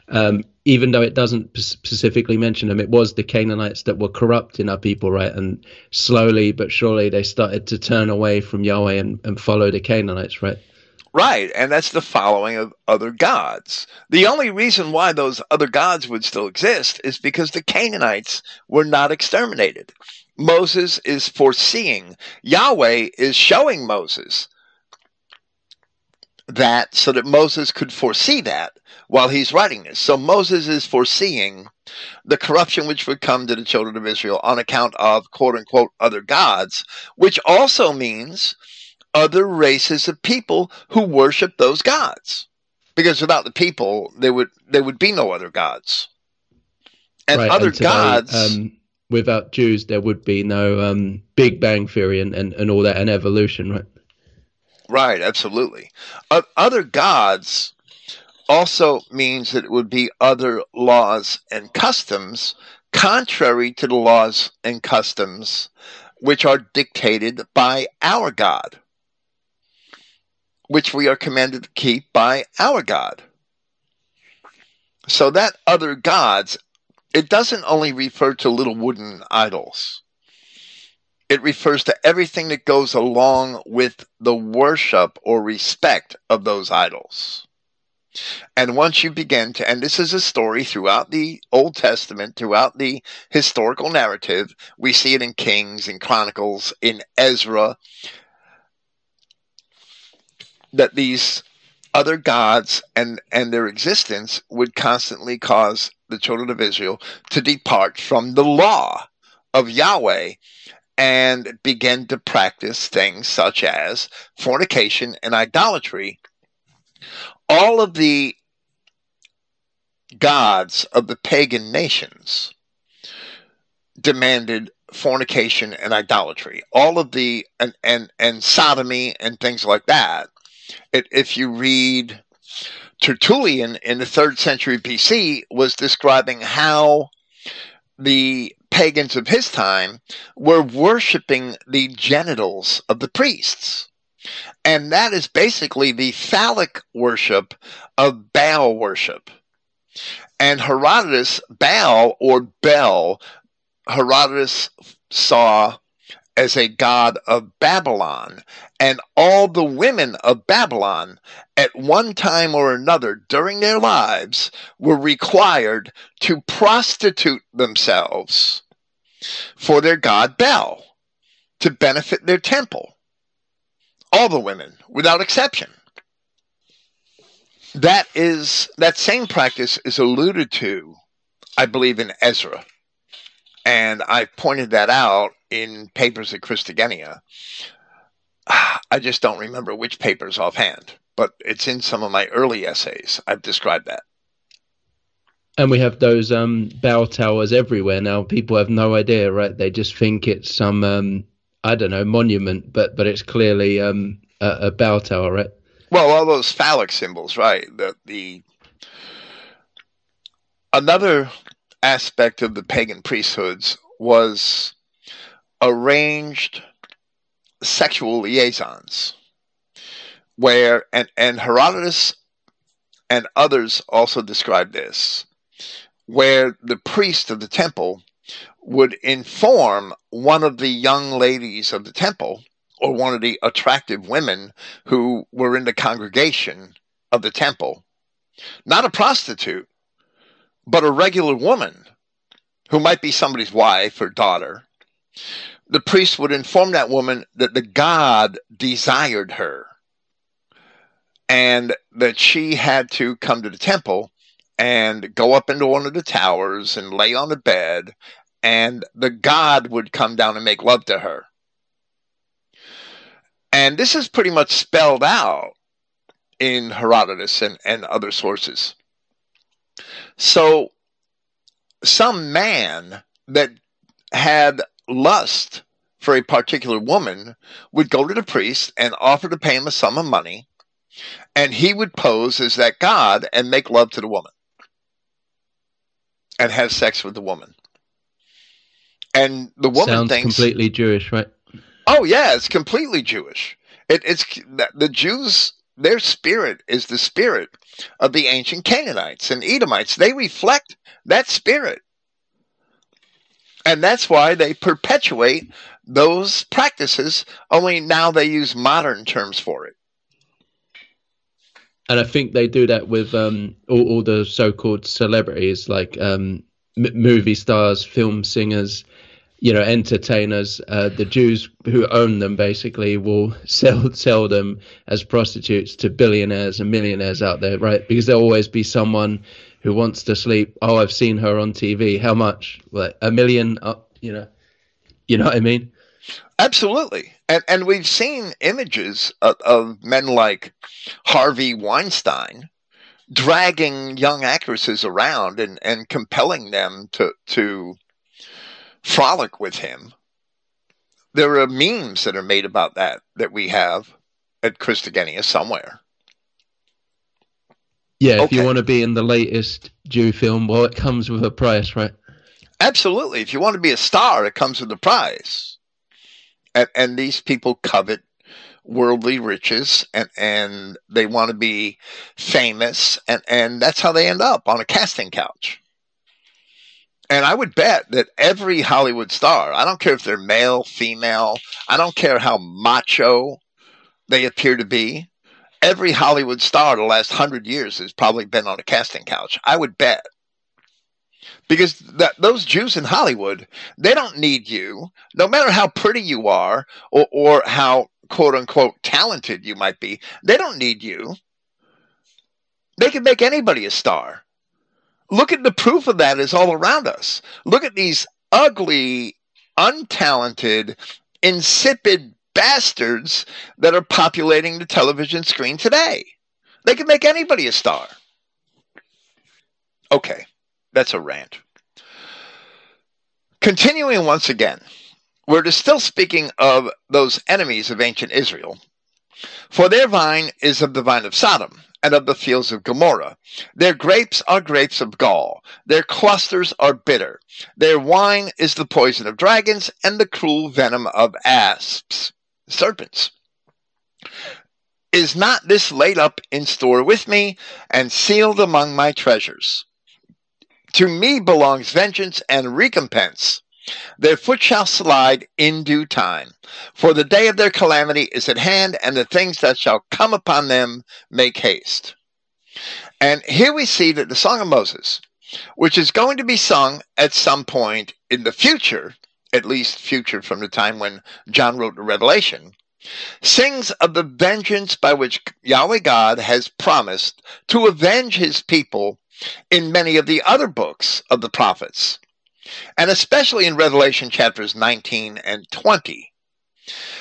um, even though it doesn't specifically mention them, it was the Canaanites that were corrupting our people, right? And slowly but surely they started to turn away from Yahweh and, and follow the Canaanites, right? Right, and that's the following of other gods. The only reason why those other gods would still exist is because the Canaanites were not exterminated. Moses is foreseeing. Yahweh is showing Moses that so that Moses could foresee that while he's writing this. So Moses is foreseeing the corruption which would come to the children of Israel on account of quote unquote other gods, which also means other races of people who worship those gods. Because without the people, there would there would be no other gods. And right, other and today, gods um, without Jews, there would be no um, Big Bang Theory and, and, and all that and evolution, right? Right, absolutely. Uh, other gods also means that it would be other laws and customs contrary to the laws and customs which are dictated by our God, which we are commanded to keep by our God. So that other gods it doesn't only refer to little wooden idols. It refers to everything that goes along with the worship or respect of those idols. And once you begin to, and this is a story throughout the Old Testament, throughout the historical narrative, we see it in Kings, in Chronicles, in Ezra, that these other gods and, and their existence would constantly cause the children of Israel to depart from the law of Yahweh and begin to practice things such as fornication and idolatry, all of the gods of the pagan nations demanded fornication and idolatry. All of the and and, and sodomy and things like that. It, if you read tertullian in the third century bc was describing how the pagans of his time were worshiping the genitals of the priests. And that is basically the phallic worship of baal worship. And Herodotus, Baal or Bel, Herodotus saw as a god of Babylon, and all the women of Babylon at one time or another during their lives were required to prostitute themselves for their god Bel to benefit their temple. All the women, without exception that is that same practice is alluded to, I believe, in Ezra, and I pointed that out in papers at Christogenea. I just don't remember which papers offhand, but it's in some of my early essays. I've described that. And we have those um, bell towers everywhere now. People have no idea, right? They just think it's some, um, I don't know, monument, but but it's clearly um, a, a bell tower, right? Well, all those phallic symbols, right? The the another aspect of the pagan priesthoods was arranged sexual liaisons where and, and Herodotus and others also describe this where the priest of the temple would inform one of the young ladies of the temple or one of the attractive women who were in the congregation of the temple, not a prostitute, but a regular woman who might be somebody's wife or daughter, the priest would inform that woman that the God desired her and that she had to come to the temple and go up into one of the towers and lay on the bed, and the God would come down and make love to her. And this is pretty much spelled out in Herodotus and, and other sources. So, some man that had lust for a particular woman would go to the priest and offer to pay him a sum of money, and he would pose as that god and make love to the woman and have sex with the woman. And the woman Sounds thinks completely Jewish, right? Oh yeah, it's completely Jewish. It, it's the Jews. Their spirit is the spirit of the ancient Canaanites and Edomites. They reflect that spirit, and that's why they perpetuate those practices. Only now they use modern terms for it. And I think they do that with um, all, all the so-called celebrities, like um, m- movie stars, film singers you know entertainers uh, the jews who own them basically will sell sell them as prostitutes to billionaires and millionaires out there right? Because there'll always be someone who wants to sleep. Oh i've seen her on tv how much? Like a million uh, you know? You know what i mean? Absolutely. And and we've seen images of, of men like harvey weinstein dragging young actresses around and and compelling them to to frolic with him. There are memes that are made about that that we have at Christogenea somewhere. Yeah, if okay. you want to be in the latest Jew film, well, it comes with a price, right? Absolutely. If you want to be a star, it comes with a price. And, and these people covet worldly riches and, and they want to be famous, and, and that's how they end up on a casting couch. And I would bet that every Hollywood star, I don't care if they're male, female, I don't care how macho they appear to be, every Hollywood star the last hundred years has probably been on a casting couch. I would bet. Because that, those Jews in Hollywood, they don't need you, no matter how pretty you are or, or how quote unquote talented you might be. They don't need you. They can make anybody a star. Look at the proof of that is all around us. Look at these ugly, untalented, insipid bastards that are populating the television screen today. They can make anybody a star. Okay, that's a rant. Continuing once again, we're still speaking of those enemies of ancient Israel. For their vine is of the vine of Sodom, and of the fields of Gomorrah. Their grapes are grapes of gall. Their clusters are bitter. Their wine is the poison of dragons and the cruel venom of asps, serpents. Is not this laid up in store with me and sealed among my treasures? To me belongs vengeance and recompense. Their foot shall slide in due time. For the day of their calamity is at hand, and the things that shall come upon them make haste. And here we see that the Song of Moses, which is going to be sung at some point in the future, at least future from the time when John wrote the Revelation, sings of the vengeance by which Yahweh God has promised to avenge his people in many of the other books of the prophets, and especially in Revelation chapters 19 and 20.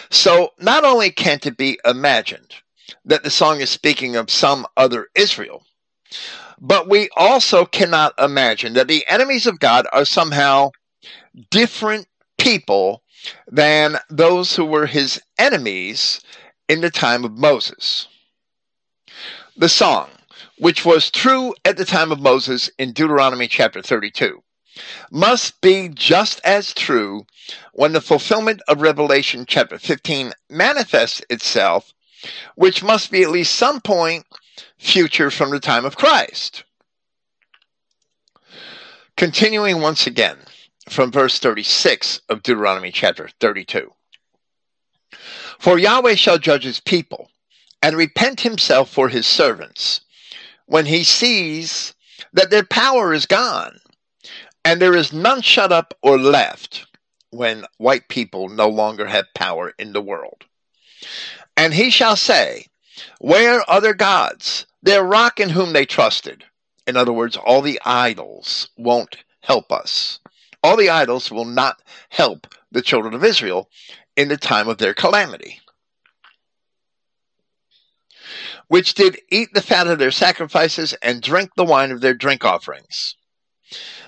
So not only can't it be imagined that the song is speaking of some other Israel, but we also cannot imagine that the enemies of God are somehow different people than those who were his enemies in the time of Moses. The song, which was true at the time of Moses in Deuteronomy chapter 32, must be just as true when the fulfillment of Revelation chapter 15 manifests itself, which must be at least some point future from the time of Christ. Continuing once again, from verse 36 of Deuteronomy chapter 32. For Yahweh shall judge his people and repent himself for his servants when he sees that their power is gone and there is none shut up or left when white people no longer have power in the world. And he shall say, Where are their gods, their rock in whom they trusted? In other words, all the idols won't help us all the idols will not help the children of Israel in the time of their calamity. Which did eat the fat of their sacrifices and drink the wine of their drink offerings.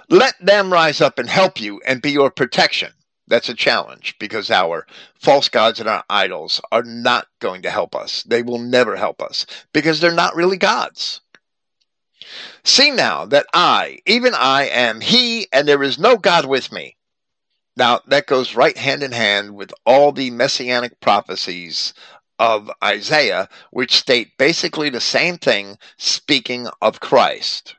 Let them rise up and help you and be your protection. That's a challenge because our false gods and our idols are not going to help us. They will never help us because they're not really gods. See now that I, even I, am He, and there is no God with me. Now, that goes right hand in hand with all the messianic prophecies of Isaiah, which state basically the same thing, speaking of Christ.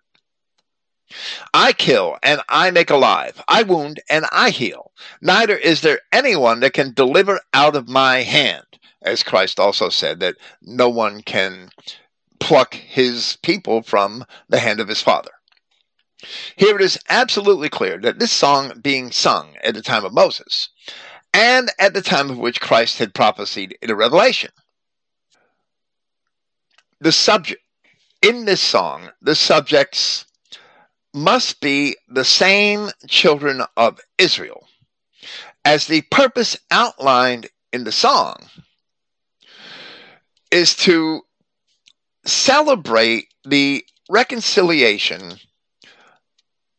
I kill and I make alive. I wound and I heal. Neither is there anyone that can deliver out of my hand. As Christ also said, that no one can pluck his people from the hand of his father. Here it is absolutely clear that this song being sung at the time of Moses and at the time of which Christ had prophesied in a revelation. The subject in this song, the subjects must be the same children of Israel as the purpose outlined in the song is to celebrate the reconciliation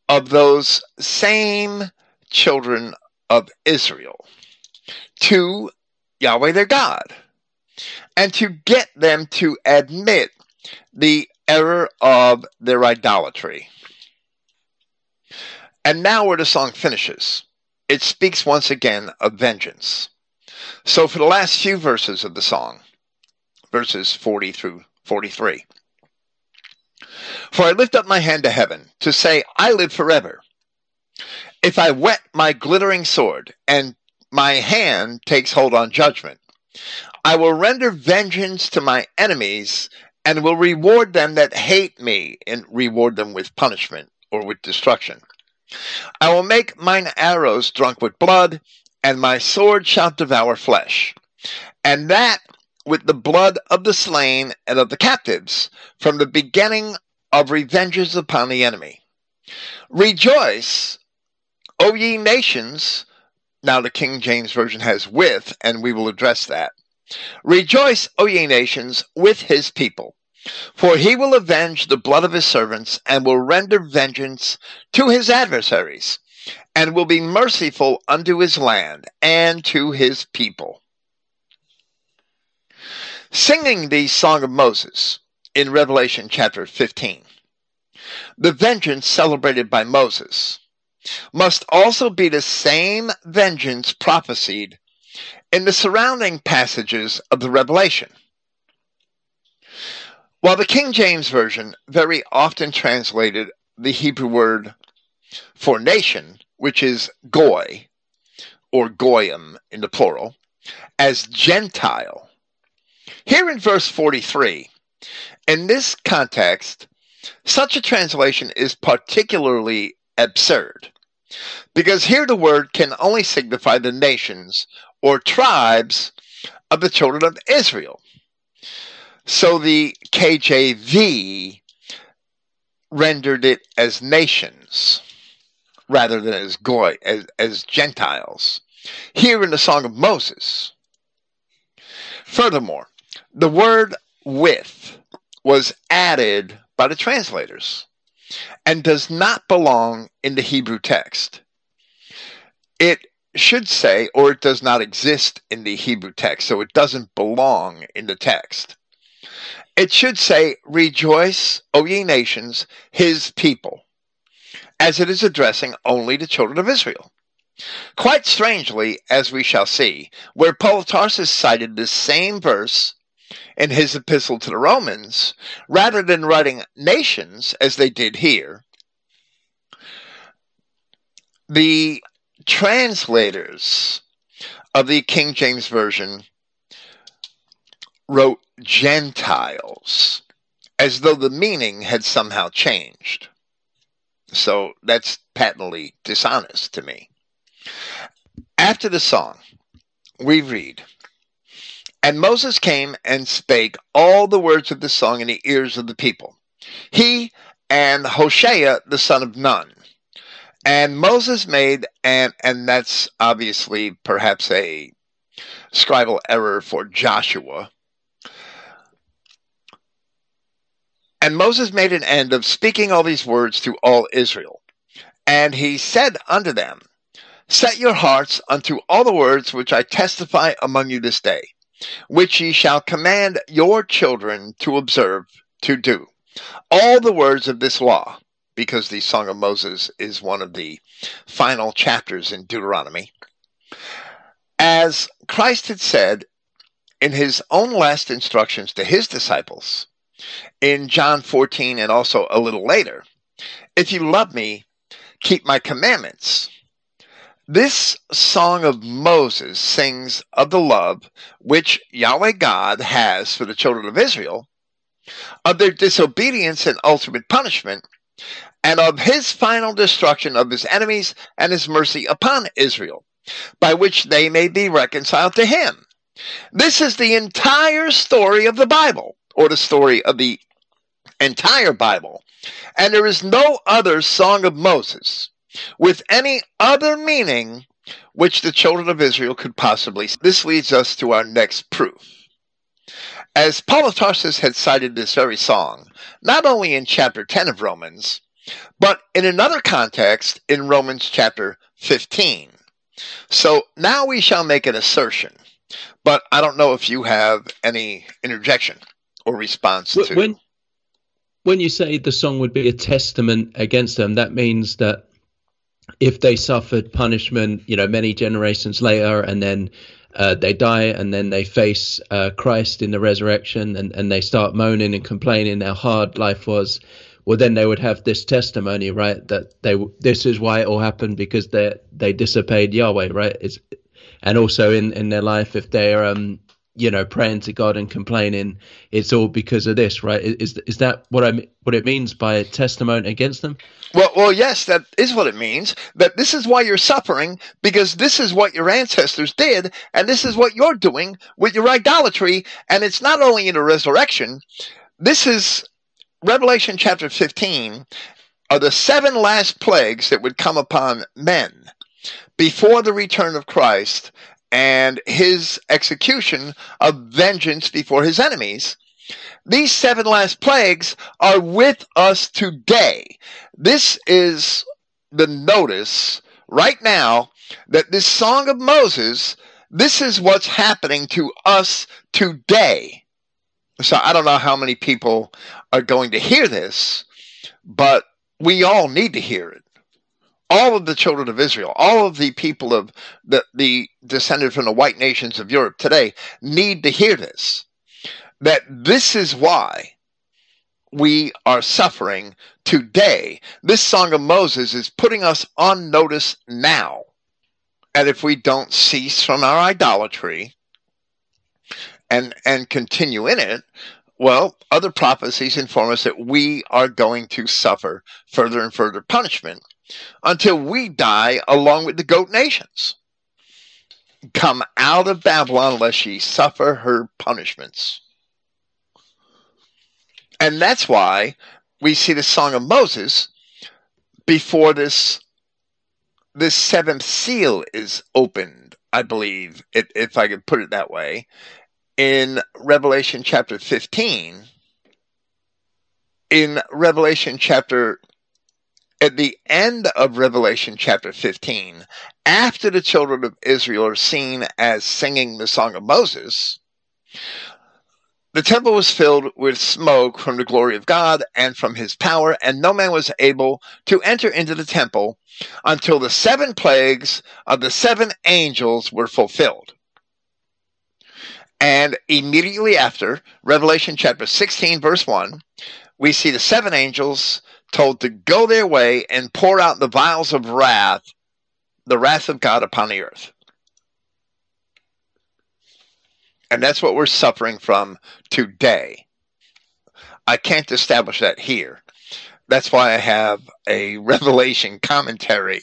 of those same children of Israel to Yahweh their God and to get them to admit the error of their idolatry. And now, where the song finishes, it speaks once again of vengeance. So, for the last few verses of the song, verses 40 through 43. For I lift up my hand to heaven to say, I live forever. If I whet my glittering sword and my hand takes hold on judgment, I will render vengeance to my enemies and will reward them that hate me and reward them with punishment or with destruction. I will make mine arrows drunk with blood, and my sword shall devour flesh. And that with the blood of the slain and of the captives from the beginning of revenges upon the enemy. Rejoice, O ye nations. Now the King James Version has with, and we will address that. Rejoice, O ye nations, with his people. For he will avenge the blood of his servants and will render vengeance to his adversaries and will be merciful unto his land and to his people. Singing the Song of Moses in Revelation chapter 15, the vengeance celebrated by Moses must also be the same vengeance prophesied in the surrounding passages of the Revelation. While the King James Version very often translated the Hebrew word for nation, which is goy, or goyim in the plural, as Gentile, here in verse 43, in this context, such a translation is particularly absurd because here the word can only signify the nations or tribes of the children of Israel. So the KJV rendered it as nations rather than as goy as, as Gentiles. Here in the Song of Moses. Furthermore, the word with was added by the translators and does not belong in the Hebrew text. It should say, or it does not exist in the Hebrew text, so it doesn't belong in the text. It should say, Rejoice, O ye nations, his people, as it is addressing only the children of Israel. Quite strangely, as we shall see, where Paul of Tarsus cited this same verse in his epistle to the Romans, rather than writing nations as they did here, the translators of the King James Version wrote Gentiles, as though the meaning had somehow changed. So that's patently dishonest to me. After the song, we read, And Moses came and spake all the words of the song in the ears of the people, he and Hoshea the son of Nun. And Moses made, and, and that's obviously perhaps a scribal error for Joshua, And Moses made an end of speaking all these words to all Israel. And he said unto them, Set your hearts unto all the words which I testify among you this day, which ye shall command your children to observe to do. All the words of this law, because the Song of Moses is one of the final chapters in Deuteronomy. As Christ had said in his own last instructions to his disciples, in John 14 and also a little later. If you love me, keep my commandments. This song of Moses sings of the love which Yahweh God has for the children of Israel, of their disobedience and ultimate punishment, and of his final destruction of his enemies and his mercy upon Israel, by which they may be reconciled to him. This is the entire story of the Bible or the story of the entire Bible. And there is no other Song of Moses with any other meaning which the children of Israel could possibly. This leads us to our next proof. As Paul of Tarsus had cited this very song, not only in chapter 10 of Romans, but in another context in Romans chapter 15. So now we shall make an assertion, but I don't know if you have any interjection or response to. When when you say the song would be a testament against them, that means that if they suffered punishment, you know, many generations later, and then uh, they die, and then they face uh, Christ in the resurrection, and, and they start moaning and complaining how hard life was. Well, then they would have this testimony, right? That they this is why it all happened because they they disobeyed Yahweh, right? It's, and also in in their life, if they're um you know praying to God and complaining it's all because of this right? Is is that what I what it means by a testimony against them? Well well yes that is what it means that this is why you're suffering because this is what your ancestors did and this is what you're doing with your idolatry and it's not only in the resurrection. This is Revelation chapter 15 are the seven last plagues that would come upon men before the return of Christ and his execution of vengeance before his enemies. These seven last plagues are with us today. This is the notice right now that this Song of Moses, this is what's happening to us today. So I don't know how many people are going to hear this, but we all need to hear it. All of the children of Israel, all of the people of the, the descended from the white nations of Europe today need to hear this. That this is why we are suffering today. This Song of Moses is putting us on notice now. And if we don't cease from our idolatry and, and continue in it, well, other prophecies inform us that we are going to suffer further and further punishment until we die along with the goat nations. Come out of Babylon lest ye suffer her punishments. And that's why we see the Song of Moses before this this seventh seal is opened, I believe, if I could put it that way, in Revelation chapter 15. In Revelation chapter, at the end of Revelation chapter 15, after the children of Israel are seen as singing the Song of Moses, the temple was filled with smoke from the glory of God and from his power, and no man was able to enter into the temple until the seven plagues of the seven angels were fulfilled. And immediately after, Revelation chapter 16, verse 1, we see the seven angels told to go their way and pour out the vials of wrath, the wrath of God upon the earth. And that's what we're suffering from today. I can't establish that here. That's why I have a revelation commentary,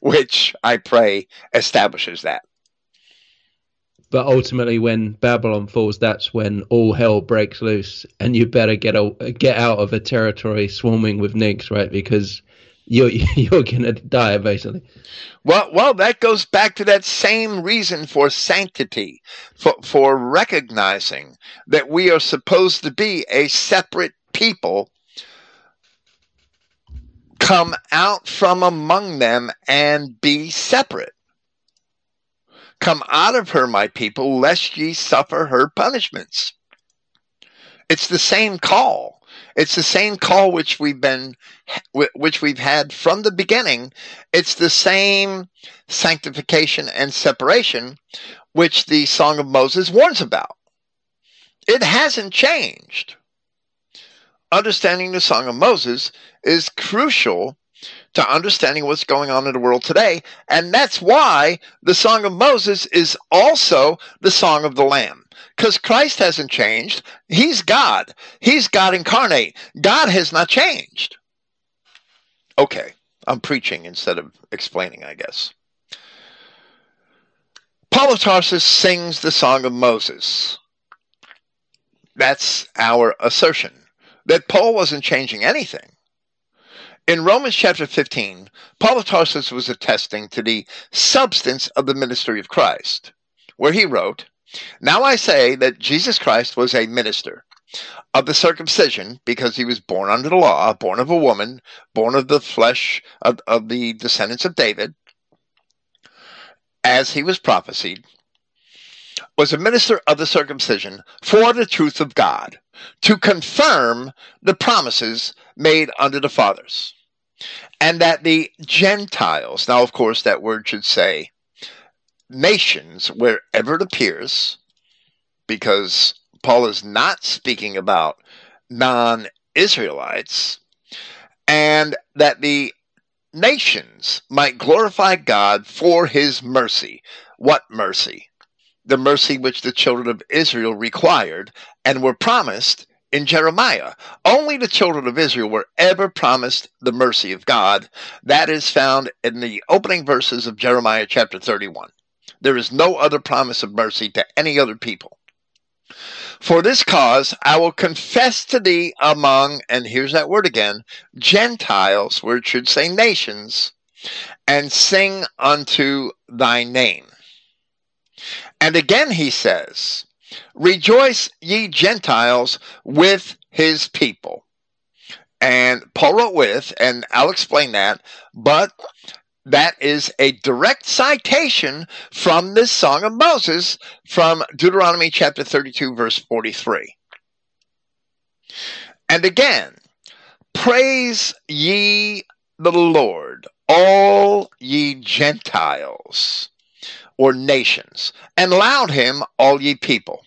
which I pray establishes that. But ultimately, when Babylon falls, that's when all hell breaks loose, and you better get a, get out of a territory swarming with nigs, right? Because you're you're gonna die basically. Well, well, that goes back to that same reason for sanctity, for for recognizing that we are supposed to be a separate people. Come out from among them and be separate. Come out of her, my people, lest ye suffer her punishments. It's the same call. It's the same call which we've been, which we've had from the beginning. It's the same sanctification and separation which the Song of Moses warns about. It hasn't changed. Understanding the Song of Moses is crucial to understanding what's going on in the world today. And that's why the Song of Moses is also the Song of the Lamb because Christ hasn't changed. He's God. He's God incarnate. God has not changed. Okay, I'm preaching instead of explaining, I guess. Paul of Tarsus sings the Song of Moses. That's our assertion that Paul wasn't changing anything. In Romans chapter 15, Paul of Tarsus was attesting to the substance of the ministry of Christ, where he wrote, now I say that Jesus Christ was a minister of the circumcision because he was born under the law, born of a woman, born of the flesh of, of the descendants of David, as he was prophesied, was a minister of the circumcision for the truth of God, to confirm the promises made unto the fathers. And that the Gentiles, now of course that word should say nations wherever it appears, because Paul is not speaking about non Israelites, and that the nations might glorify God for his mercy. What mercy? The mercy which the children of Israel required and were promised in Jeremiah. Only the children of Israel were ever promised the mercy of God. That is found in the opening verses of Jeremiah chapter 31. There is no other promise of mercy to any other people. For this cause I will confess to thee among, and here's that word again, Gentiles, where it should say nations, and sing unto thy name. And again he says, Rejoice, ye Gentiles, with his people. And Paul wrote with, and I'll explain that, but that is a direct citation from this Song of Moses from Deuteronomy chapter 32, verse 43. And again, praise ye the Lord, all ye Gentiles or nations, and laud him, all ye people.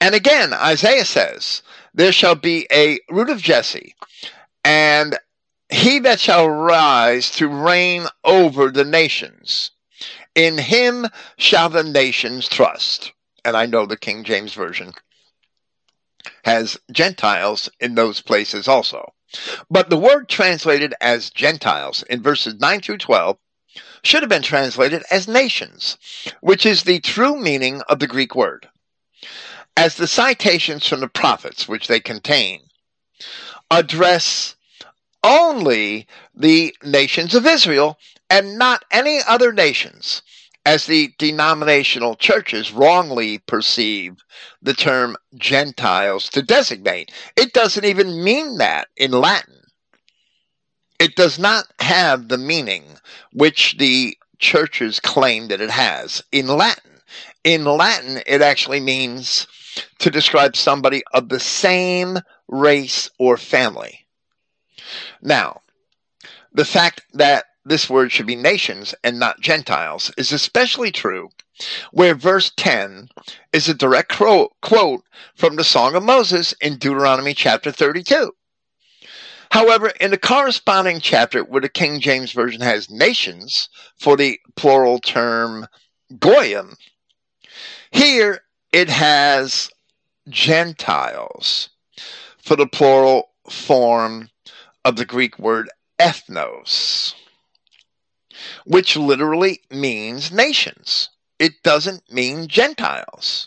And again, Isaiah says, There shall be a root of Jesse, and he that shall rise to reign over the nations. In him shall the nations trust. And I know the King James Version has Gentiles in those places also. But the word translated as Gentiles in verses 9 through 12 should have been translated as nations, which is the true meaning of the Greek word. As the citations from the prophets, which they contain, address only the nations of Israel and not any other nations, as the denominational churches wrongly perceive the term Gentiles to designate. It doesn't even mean that in Latin. It does not have the meaning which the churches claim that it has in Latin. In Latin, it actually means to describe somebody of the same race or family. Now, the fact that this word should be nations and not Gentiles is especially true where verse 10 is a direct quote from the Song of Moses in Deuteronomy chapter 32. However, in the corresponding chapter where the King James Version has nations for the plural term goyim, here it has Gentiles for the plural form of the Greek word ethnos, which literally means nations. It doesn't mean Gentiles.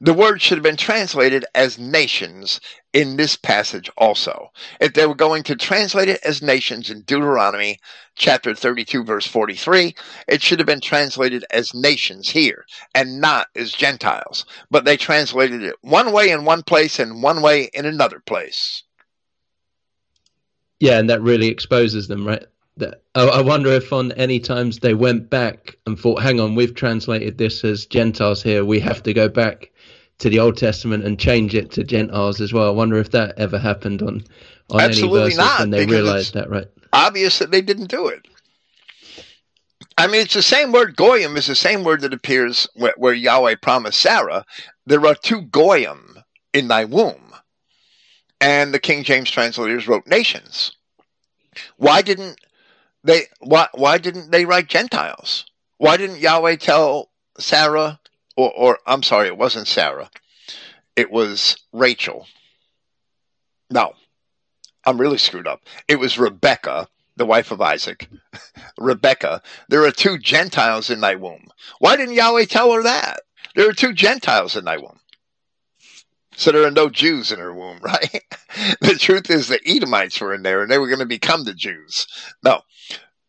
The word should have been translated as nations in this passage also. If they were going to translate it as nations in Deuteronomy chapter 32, verse 43, it should have been translated as nations here and not as Gentiles. But they translated it one way in one place and one way in another place. Yeah, and that really exposes them, right? That I wonder if on any times they went back and thought, "Hang on, we've translated this as Gentiles here. We have to go back to the Old Testament and change it to Gentiles as well." I wonder if that ever happened on on Absolutely any verses not, when they realized that, right? Obvious that they didn't do it. I mean, it's the same word goyim is the same word that appears where, where Yahweh promised Sarah, "There are two goyim in thy womb." and the King James translators wrote nations. Why didn't they? Why why didn't they write Gentiles? Why didn't Yahweh tell Sarah, or, or I'm sorry, it wasn't Sarah, it was Rachel. No, I'm really screwed up. It was Rebecca, the wife of Isaac. Rebecca, there are two Gentiles in thy womb. Why didn't Yahweh tell her that? There are two Gentiles in thy womb. So there are no Jews in her womb, right? the truth is the Edomites were in there and they were going to become the Jews. No.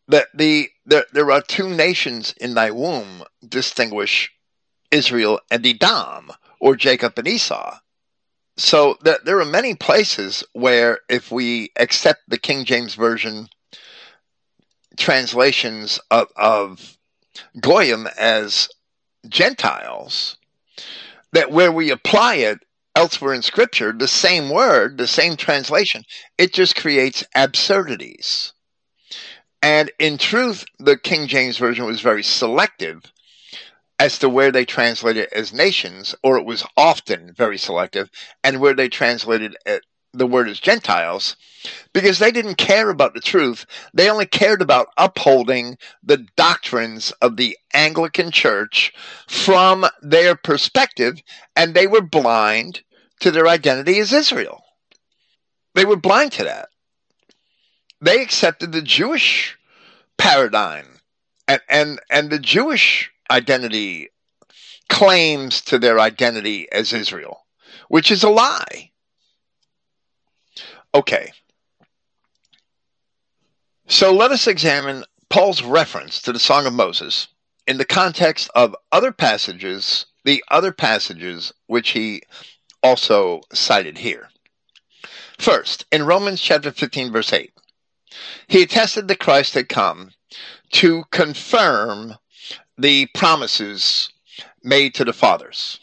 The, the, the, there are two nations in thy womb distinguish Israel and Edom, or Jacob and Esau. So the, there are many places where if we accept the King James Version translations of, of Goyim as Gentiles, that where we apply it, elsewhere in Scripture, the same word, the same translation, it just creates absurdities. And in truth, the King James Version was very selective as to where they translated as nations, or it was often very selective, and where they translated the word as Gentiles, because they didn't care about the truth. They only cared about upholding the doctrines of the Anglican Church from their perspective, and they were blind to their identity as Israel. They were blind to that. They accepted the Jewish paradigm and, and, and the Jewish identity claims to their identity as Israel, which is a lie. Okay. So let us examine Paul's reference to the Song of Moses in the context of other passages the other passages which he also cited here. First, in Romans chapter 15, verse 8, he attested that Christ had come to confirm the promises made to the fathers.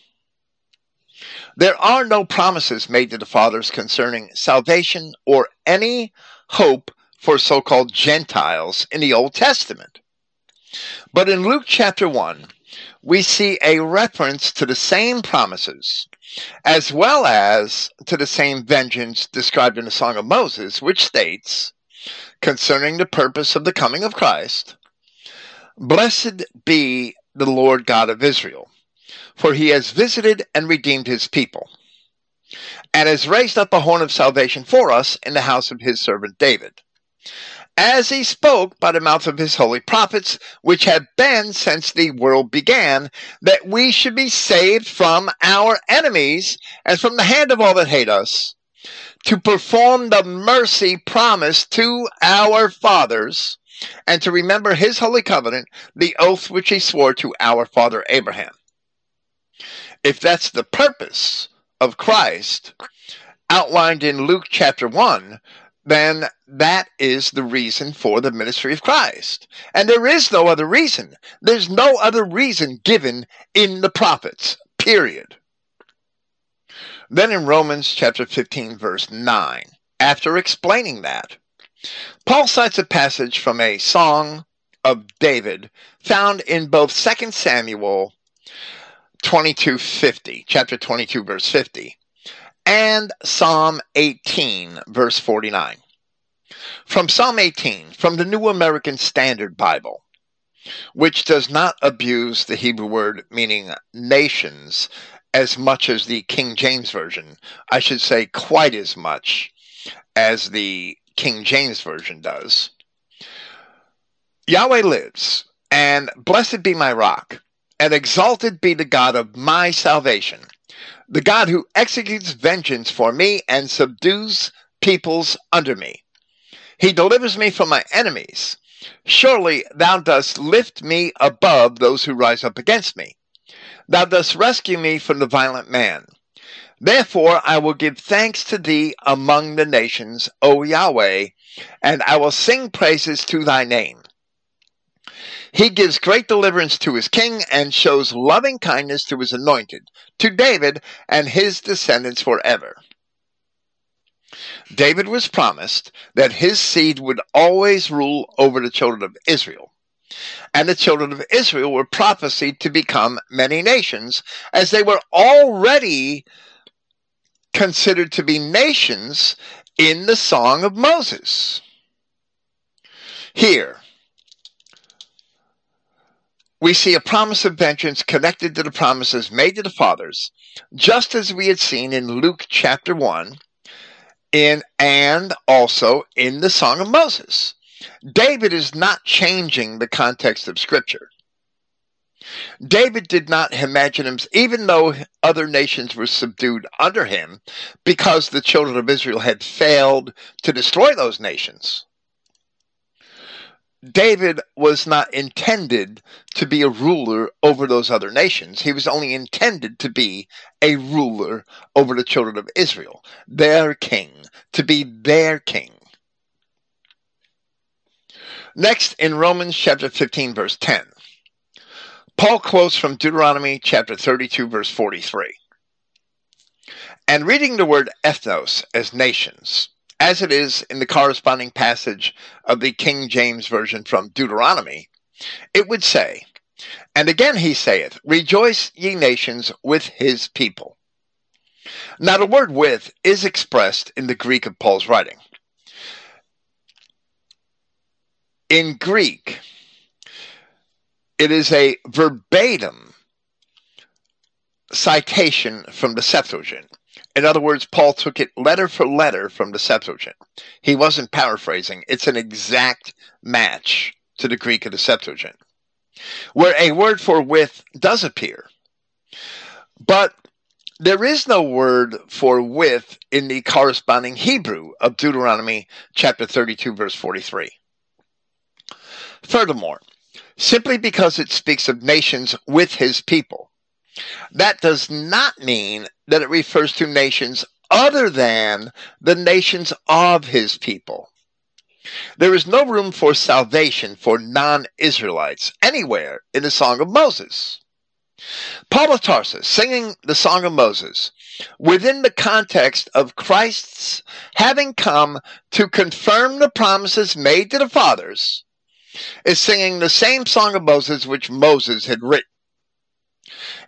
There are no promises made to the fathers concerning salvation or any hope for so called Gentiles in the Old Testament. But in Luke chapter 1, we see a reference to the same promises as well as to the same vengeance described in the Song of Moses, which states, concerning the purpose of the coming of Christ, Blessed be the Lord God of Israel, for he has visited and redeemed his people, and has raised up a horn of salvation for us in the house of his servant David as he spoke by the mouth of his holy prophets, which have been since the world began, that we should be saved from our enemies and from the hand of all that hate us, to perform the mercy promised to our fathers, and to remember his holy covenant, the oath which he swore to our father Abraham. If that's the purpose of Christ, outlined in Luke chapter 1, then that is the reason for the ministry of Christ. And there is no other reason. There's no other reason given in the prophets, period. Then in Romans chapter 15, verse 9, after explaining that, Paul cites a passage from a song of David found in both 2 Samuel 22:50, chapter 22 verse 50, and Psalm 18, verse 49. From Psalm 18, from the New American Standard Bible, which does not abuse the Hebrew word meaning nations as much as the King James Version. I should say, quite as much as the King James Version does. Yahweh lives, and blessed be my rock, and exalted be the God of my salvation the God who executes vengeance for me and subdues peoples under me. He delivers me from my enemies. Surely thou dost lift me above those who rise up against me. Thou dost rescue me from the violent man. Therefore I will give thanks to thee among the nations, O Yahweh, and I will sing praises to thy name. He gives great deliverance to his king and shows loving kindness to his anointed, to David and his descendants forever. David was promised that his seed would always rule over the children of Israel. And the children of Israel were prophesied to become many nations, as they were already considered to be nations in the Song of Moses. Here, we see a promise of vengeance connected to the promises made to the fathers, just as we had seen in Luke chapter 1 in and also in the Song of Moses. David is not changing the context of scripture. David did not imagine him, even though other nations were subdued under him, because the children of Israel had failed to destroy those nations. David was not intended to be a ruler over those other nations. He was only intended to be a ruler over the children of Israel, their king, to be their king. Next, in Romans chapter 15, verse 10, Paul quotes from Deuteronomy chapter 32, verse 43. And reading the word ethnos as nations, as it is in the corresponding passage of the King James Version from Deuteronomy, it would say, And again he saith, Rejoice, ye nations, with his people. Now, the word with is expressed in the Greek of Paul's writing. In Greek, it is a verbatim citation from the Septuagint. In other words, Paul took it letter for letter from the Septuagint. He wasn't paraphrasing. It's an exact match to the Greek of the Septuagint, where a word for with does appear. But there is no word for with in the corresponding Hebrew of Deuteronomy chapter 32, verse 43. Furthermore, simply because it speaks of nations with his people, That does not mean that it refers to nations other than the nations of his people. There is no room for salvation for non Israelites anywhere in the Song of Moses. Paul of Tarsus singing the Song of Moses within the context of Christ's having come to confirm the promises made to the fathers is singing the same Song of Moses which Moses had written.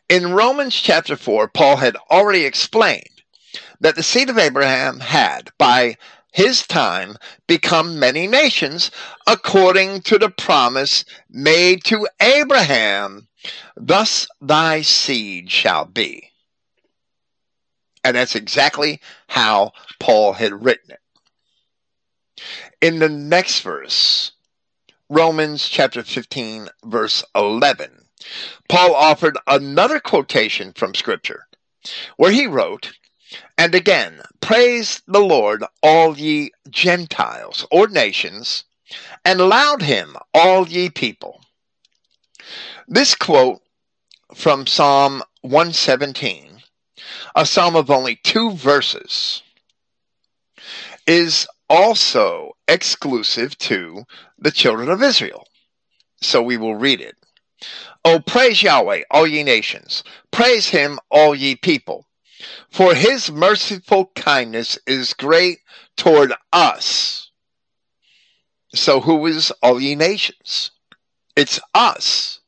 In Romans chapter 4, Paul had already explained that the seed of Abraham had, by his time, become many nations according to the promise made to Abraham. Thus thy seed shall be. And that's exactly how Paul had written it. In the next verse, Romans chapter 15, verse 11, Paul offered another quotation from Scripture, where he wrote, And again, praise the Lord, all ye Gentiles or nations, and laud him, all ye people. This quote from Psalm 117, a psalm of only two verses, is also exclusive to the children of Israel. So we will read it. Oh, praise Yahweh, all ye nations. Praise him, all ye people. For his merciful kindness is great toward us. So who is all ye nations? It's us.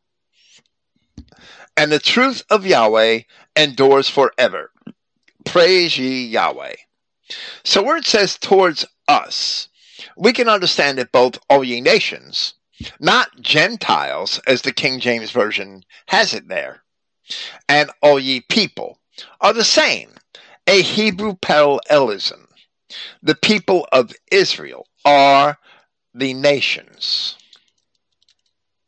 And the truth of Yahweh endures forever. Praise ye Yahweh. So where it says towards us, we can understand that both all ye nations, not Gentiles, as the King James Version has it there, and all ye people are the same, a Hebrew parallelism. The people of Israel are the nations.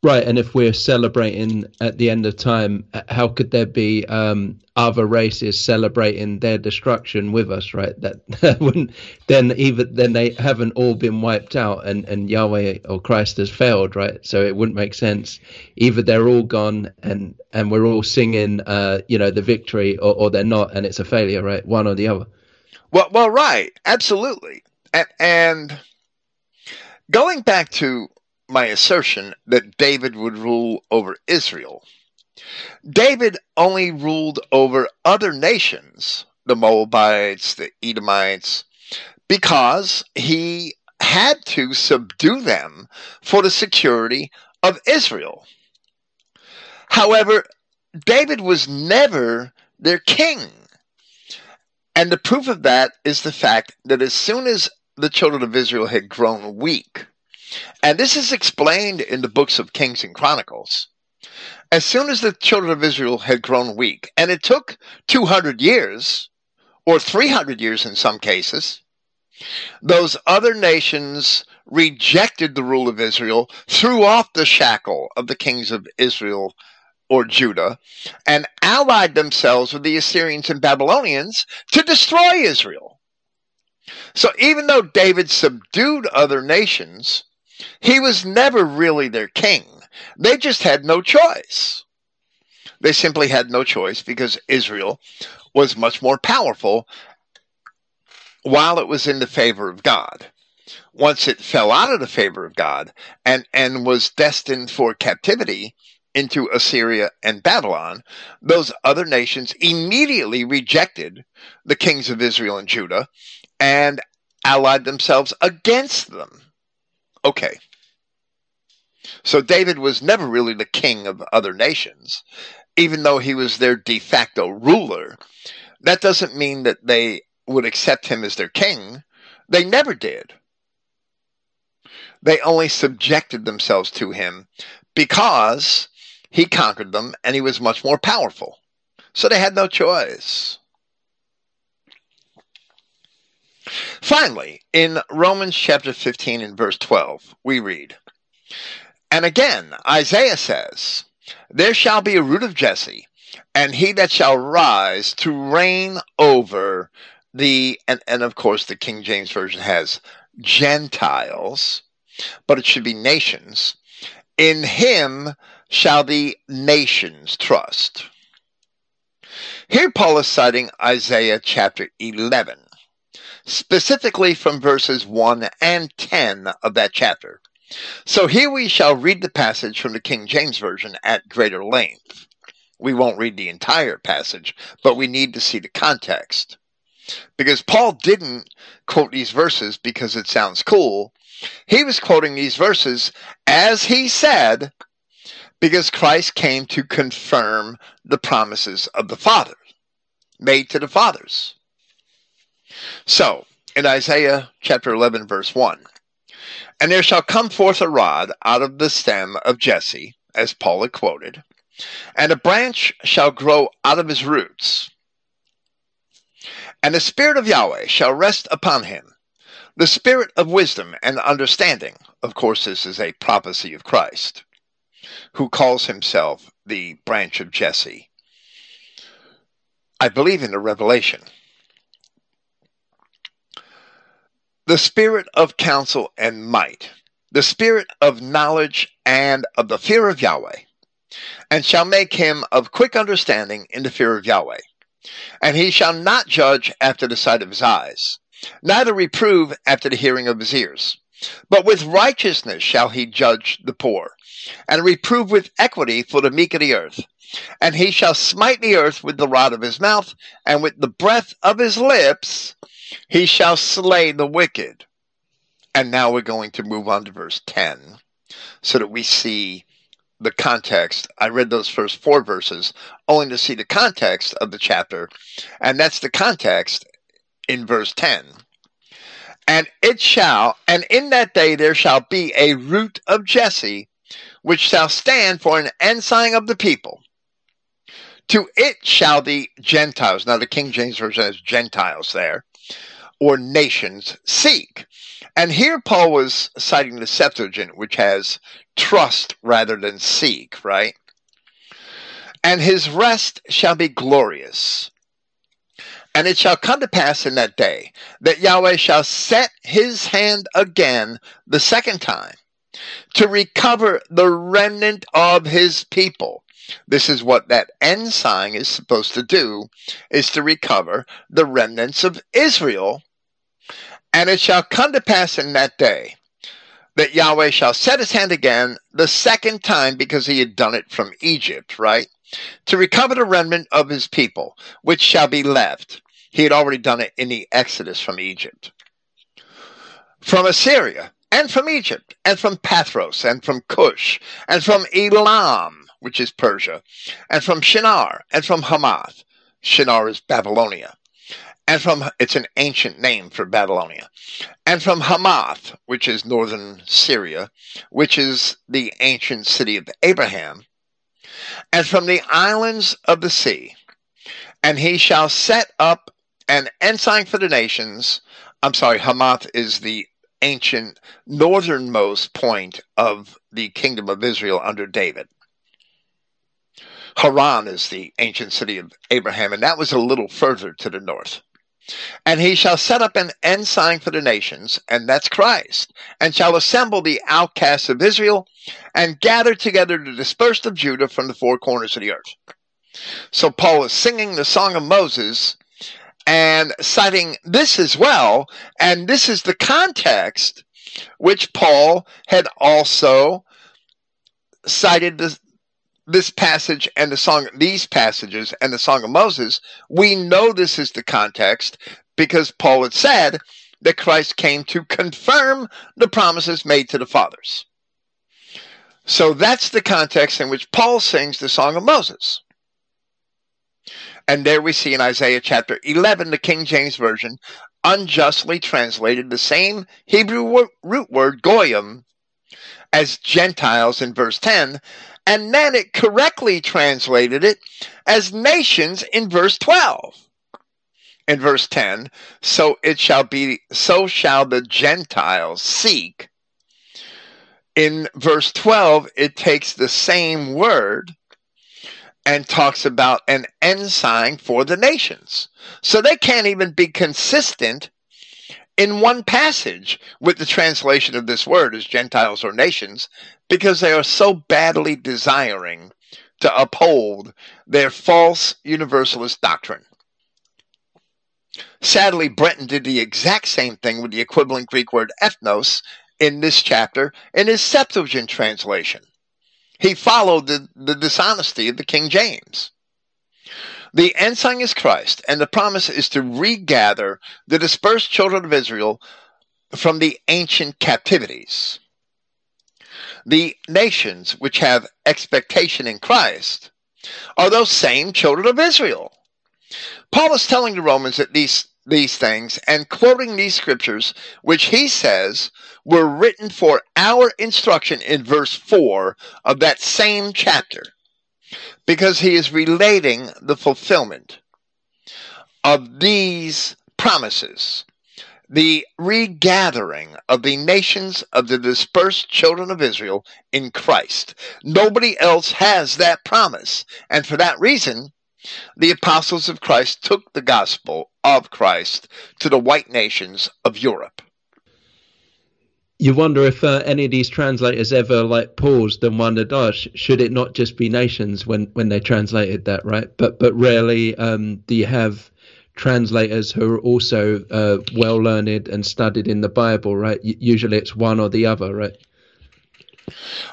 Right, and if we're celebrating at the end of time, how could there be um, other races celebrating their destruction with us? Right, that, that wouldn't then even then they haven't all been wiped out, and and Yahweh or Christ has failed, right? So it wouldn't make sense. Either they're all gone, and and we're all singing, uh, you know, the victory, or, or they're not, and it's a failure, right? One or the other. Well, well, right, absolutely, and, and going back to my assertion that David would rule over Israel. David only ruled over other nations, the Moabites, the Edomites, because he had to subdue them for the security of Israel. However, David was never their king. And the proof of that is the fact that as soon as the children of Israel had grown weak, and this is explained in the books of Kings and Chronicles. As soon as the children of Israel had grown weak, and it took 200 years, or 300 years in some cases, those other nations rejected the rule of Israel, threw off the shackle of the kings of Israel or Judah, and allied themselves with the Assyrians and Babylonians to destroy Israel. So even though David subdued other nations, he was never really their king. They just had no choice. They simply had no choice because Israel was much more powerful while it was in the favor of God. Once it fell out of the favor of God and, and was destined for captivity into Assyria and Babylon, those other nations immediately rejected the kings of Israel and Judah and allied themselves against them. Okay. So David was never really the king of other nations, even though he was their de facto ruler. That doesn't mean that they would accept him as their king. They never did. They only subjected themselves to him because he conquered them and he was much more powerful. So they had no choice. Finally, in Romans chapter 15 and verse 12, we read, And again, Isaiah says, There shall be a root of Jesse, and he that shall rise to reign over the, and, and of course the King James Version has Gentiles, but it should be nations. In him shall the nations trust. Here, Paul is citing Isaiah chapter 11, specifically from verses 1 and 10 of that chapter. So here we shall read the passage from the King James Version at greater length. We won't read the entire passage, but we need to see the context. Because Paul didn't quote these verses because it sounds cool. He was quoting these verses as he said, because Christ came to confirm the promises of the Father, made to the fathers. So, in Isaiah chapter 11, verse 1, and there shall come forth a rod out of the stem of Jesse, as Paul had quoted, and a branch shall grow out of his roots. And the Spirit of Yahweh shall rest upon him, the Spirit of wisdom and understanding. Of course, this is a prophecy of Christ, who calls himself the branch of Jesse. I believe in the revelation. The spirit of counsel and might, the spirit of knowledge and of the fear of Yahweh, and shall make him of quick understanding in the fear of Yahweh. And he shall not judge after the sight of his eyes, neither reprove after the hearing of his ears. But with righteousness shall he judge the poor, and reprove with equity for the meek of the earth. And he shall smite the earth with the rod of his mouth, and with the breath of his lips he shall slay the wicked. And now we're going to move on to verse 10 so that we see the context. I read those first four verses only to see the context of the chapter, and that's the context in verse 10. And it shall, and in that day there shall be a root of Jesse, which shall stand for an ensign of the people. To it shall the Gentiles, now the King James Version has Gentiles there, or nations seek. And here Paul was citing the Septuagint, which has trust rather than seek, right? And his rest shall be glorious. And it shall come to pass in that day that Yahweh shall set his hand again the second time to recover the remnant of his people. This is what that ensign is supposed to do, is to recover the remnants of Israel and it shall come to pass in that day that Yahweh shall set his hand again the second time because he had done it from Egypt, right? To recover the remnant of his people, which shall be left. He had already done it in the Exodus from Egypt. From Assyria, and from Egypt, and from Pathros, and from Cush, and from Elam, which is Persia, and from Shinar, and from Hamath. Shinar is Babylonia and from it's an ancient name for Babylonia, and from Hamath, which is northern Syria, which is the ancient city of Abraham, and from the islands of the sea. And he shall set up an ensign for the nations. I'm sorry, Hamath is the ancient northernmost point of the kingdom of Israel under David. Haran is the ancient city of Abraham, and that was a little further to the north. And he shall set up an ensign for the nations, and that's Christ, and shall assemble the outcasts of Israel, and gather together the dispersed of Judah from the four corners of the earth. So Paul is singing the song of Moses and citing this as well, and this is the context which Paul had also cited the, this passage and the song, these passages and the Song of Moses, we know this is the context because Paul had said that Christ came to confirm the promises made to the fathers. So that's the context in which Paul sings the Song of Moses. And there we see in Isaiah chapter 11, the King James Version unjustly translated the same Hebrew root word, goyim, as Gentiles in verse 10, and then it correctly translated it as nations in verse 12. In verse 10, so it shall be, so shall the Gentiles seek. In verse 12, it takes the same word and talks about an ensign for the nations. So they can't even be consistent in one passage with the translation of this word as Gentiles or nations because they are so badly desiring to uphold their false universalist doctrine. Sadly, Brenton did the exact same thing with the equivalent Greek word ethnos in this chapter in his Septuagint translation. He followed the, the dishonesty of the King James. The ensign is Christ, and the promise is to regather the dispersed children of Israel from the ancient captivities. The nations which have expectation in Christ are those same children of Israel. Paul is telling the Romans that these these things and quoting these scriptures, which he says were written for our instruction in verse 4 of that same chapter, because he is relating the fulfillment of these promises, the regathering of the nations of the dispersed children of Israel in Christ. Nobody else has that promise, and for that reason, the apostles of Christ took the gospel of Christ to the white nations of Europe. You wonder if uh, any of these translators ever like paused and wondered, "Oh, sh- should it not just be nations?" When when they translated that, right? But but rarely um, do you have translators who are also uh, well learned and studied in the Bible, right? Usually it's one or the other, right?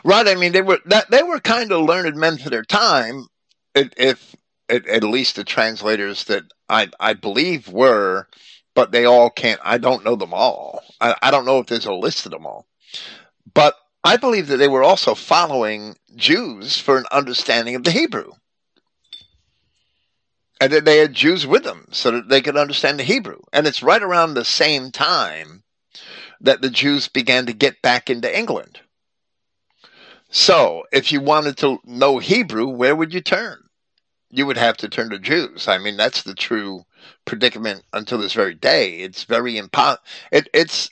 Right. I mean, they were that they were kind of learned men for their time. If at, at least the translators that I, I believe were, but they all can't. I don't know them all. I, I don't know if there's a list of them all. But I believe that they were also following Jews for an understanding of the Hebrew. And that they had Jews with them so that they could understand the Hebrew. And it's right around the same time that the Jews began to get back into England. So, if you wanted to know Hebrew, where would you turn? you would have to turn to Jews. I mean, that's the true predicament until this very day. It's very impossible. It, it's,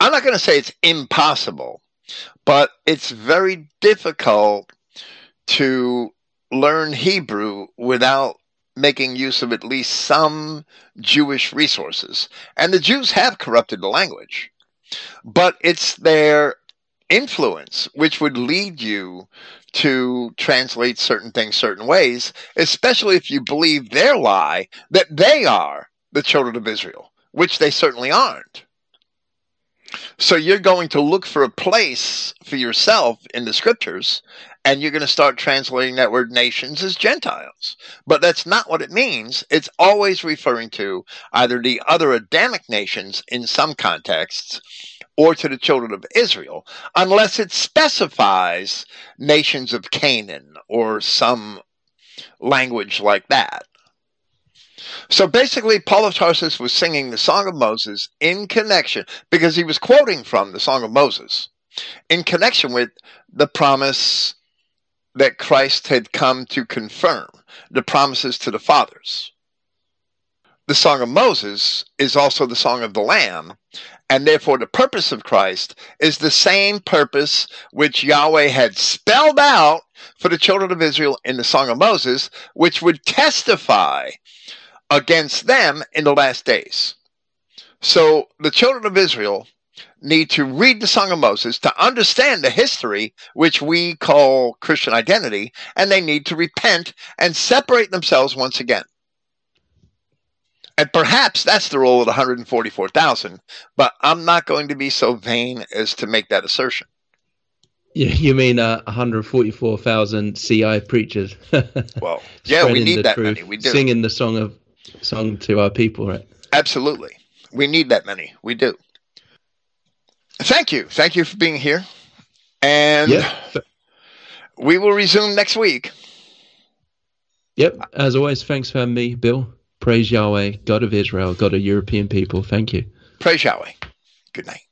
I'm not going to say it's impossible, but it's very difficult to learn Hebrew without making use of at least some Jewish resources. And the Jews have corrupted the language, but it's their influence which would lead you to translate certain things certain ways, especially if you believe their lie that they are the children of Israel, which they certainly aren't. So you're going to look for a place for yourself in the scriptures, and you're going to start translating that word nations as Gentiles. But that's not what it means. It's always referring to either the other Adamic nations in some contexts or to the children of Israel, unless it specifies nations of Canaan or some language like that. So basically, Paul of Tarsus was singing the Song of Moses in connection, because he was quoting from the Song of Moses, in connection with the promise that Christ had come to confirm, the promises to the fathers. The Song of Moses is also the Song of the Lamb, and therefore, the purpose of Christ is the same purpose which Yahweh had spelled out for the children of Israel in the Song of Moses, which would testify against them in the last days. So, the children of Israel need to read the Song of Moses to understand the history which we call Christian identity, and they need to repent and separate themselves once again. And perhaps that's the role of the 144,000, but I'm not going to be so vain as to make that assertion. You mean uh, 144,000 CI preachers? well, yeah, we need that truth, many. We do. Singing the song of song to our people, right? Absolutely. We need that many. We do. Thank you. Thank you for being here. And yeah. we will resume next week. Yep. As always, thanks for having me, Bill. Praise Yahweh, God of Israel, God of European people. Thank you. Praise Yahweh. Good night.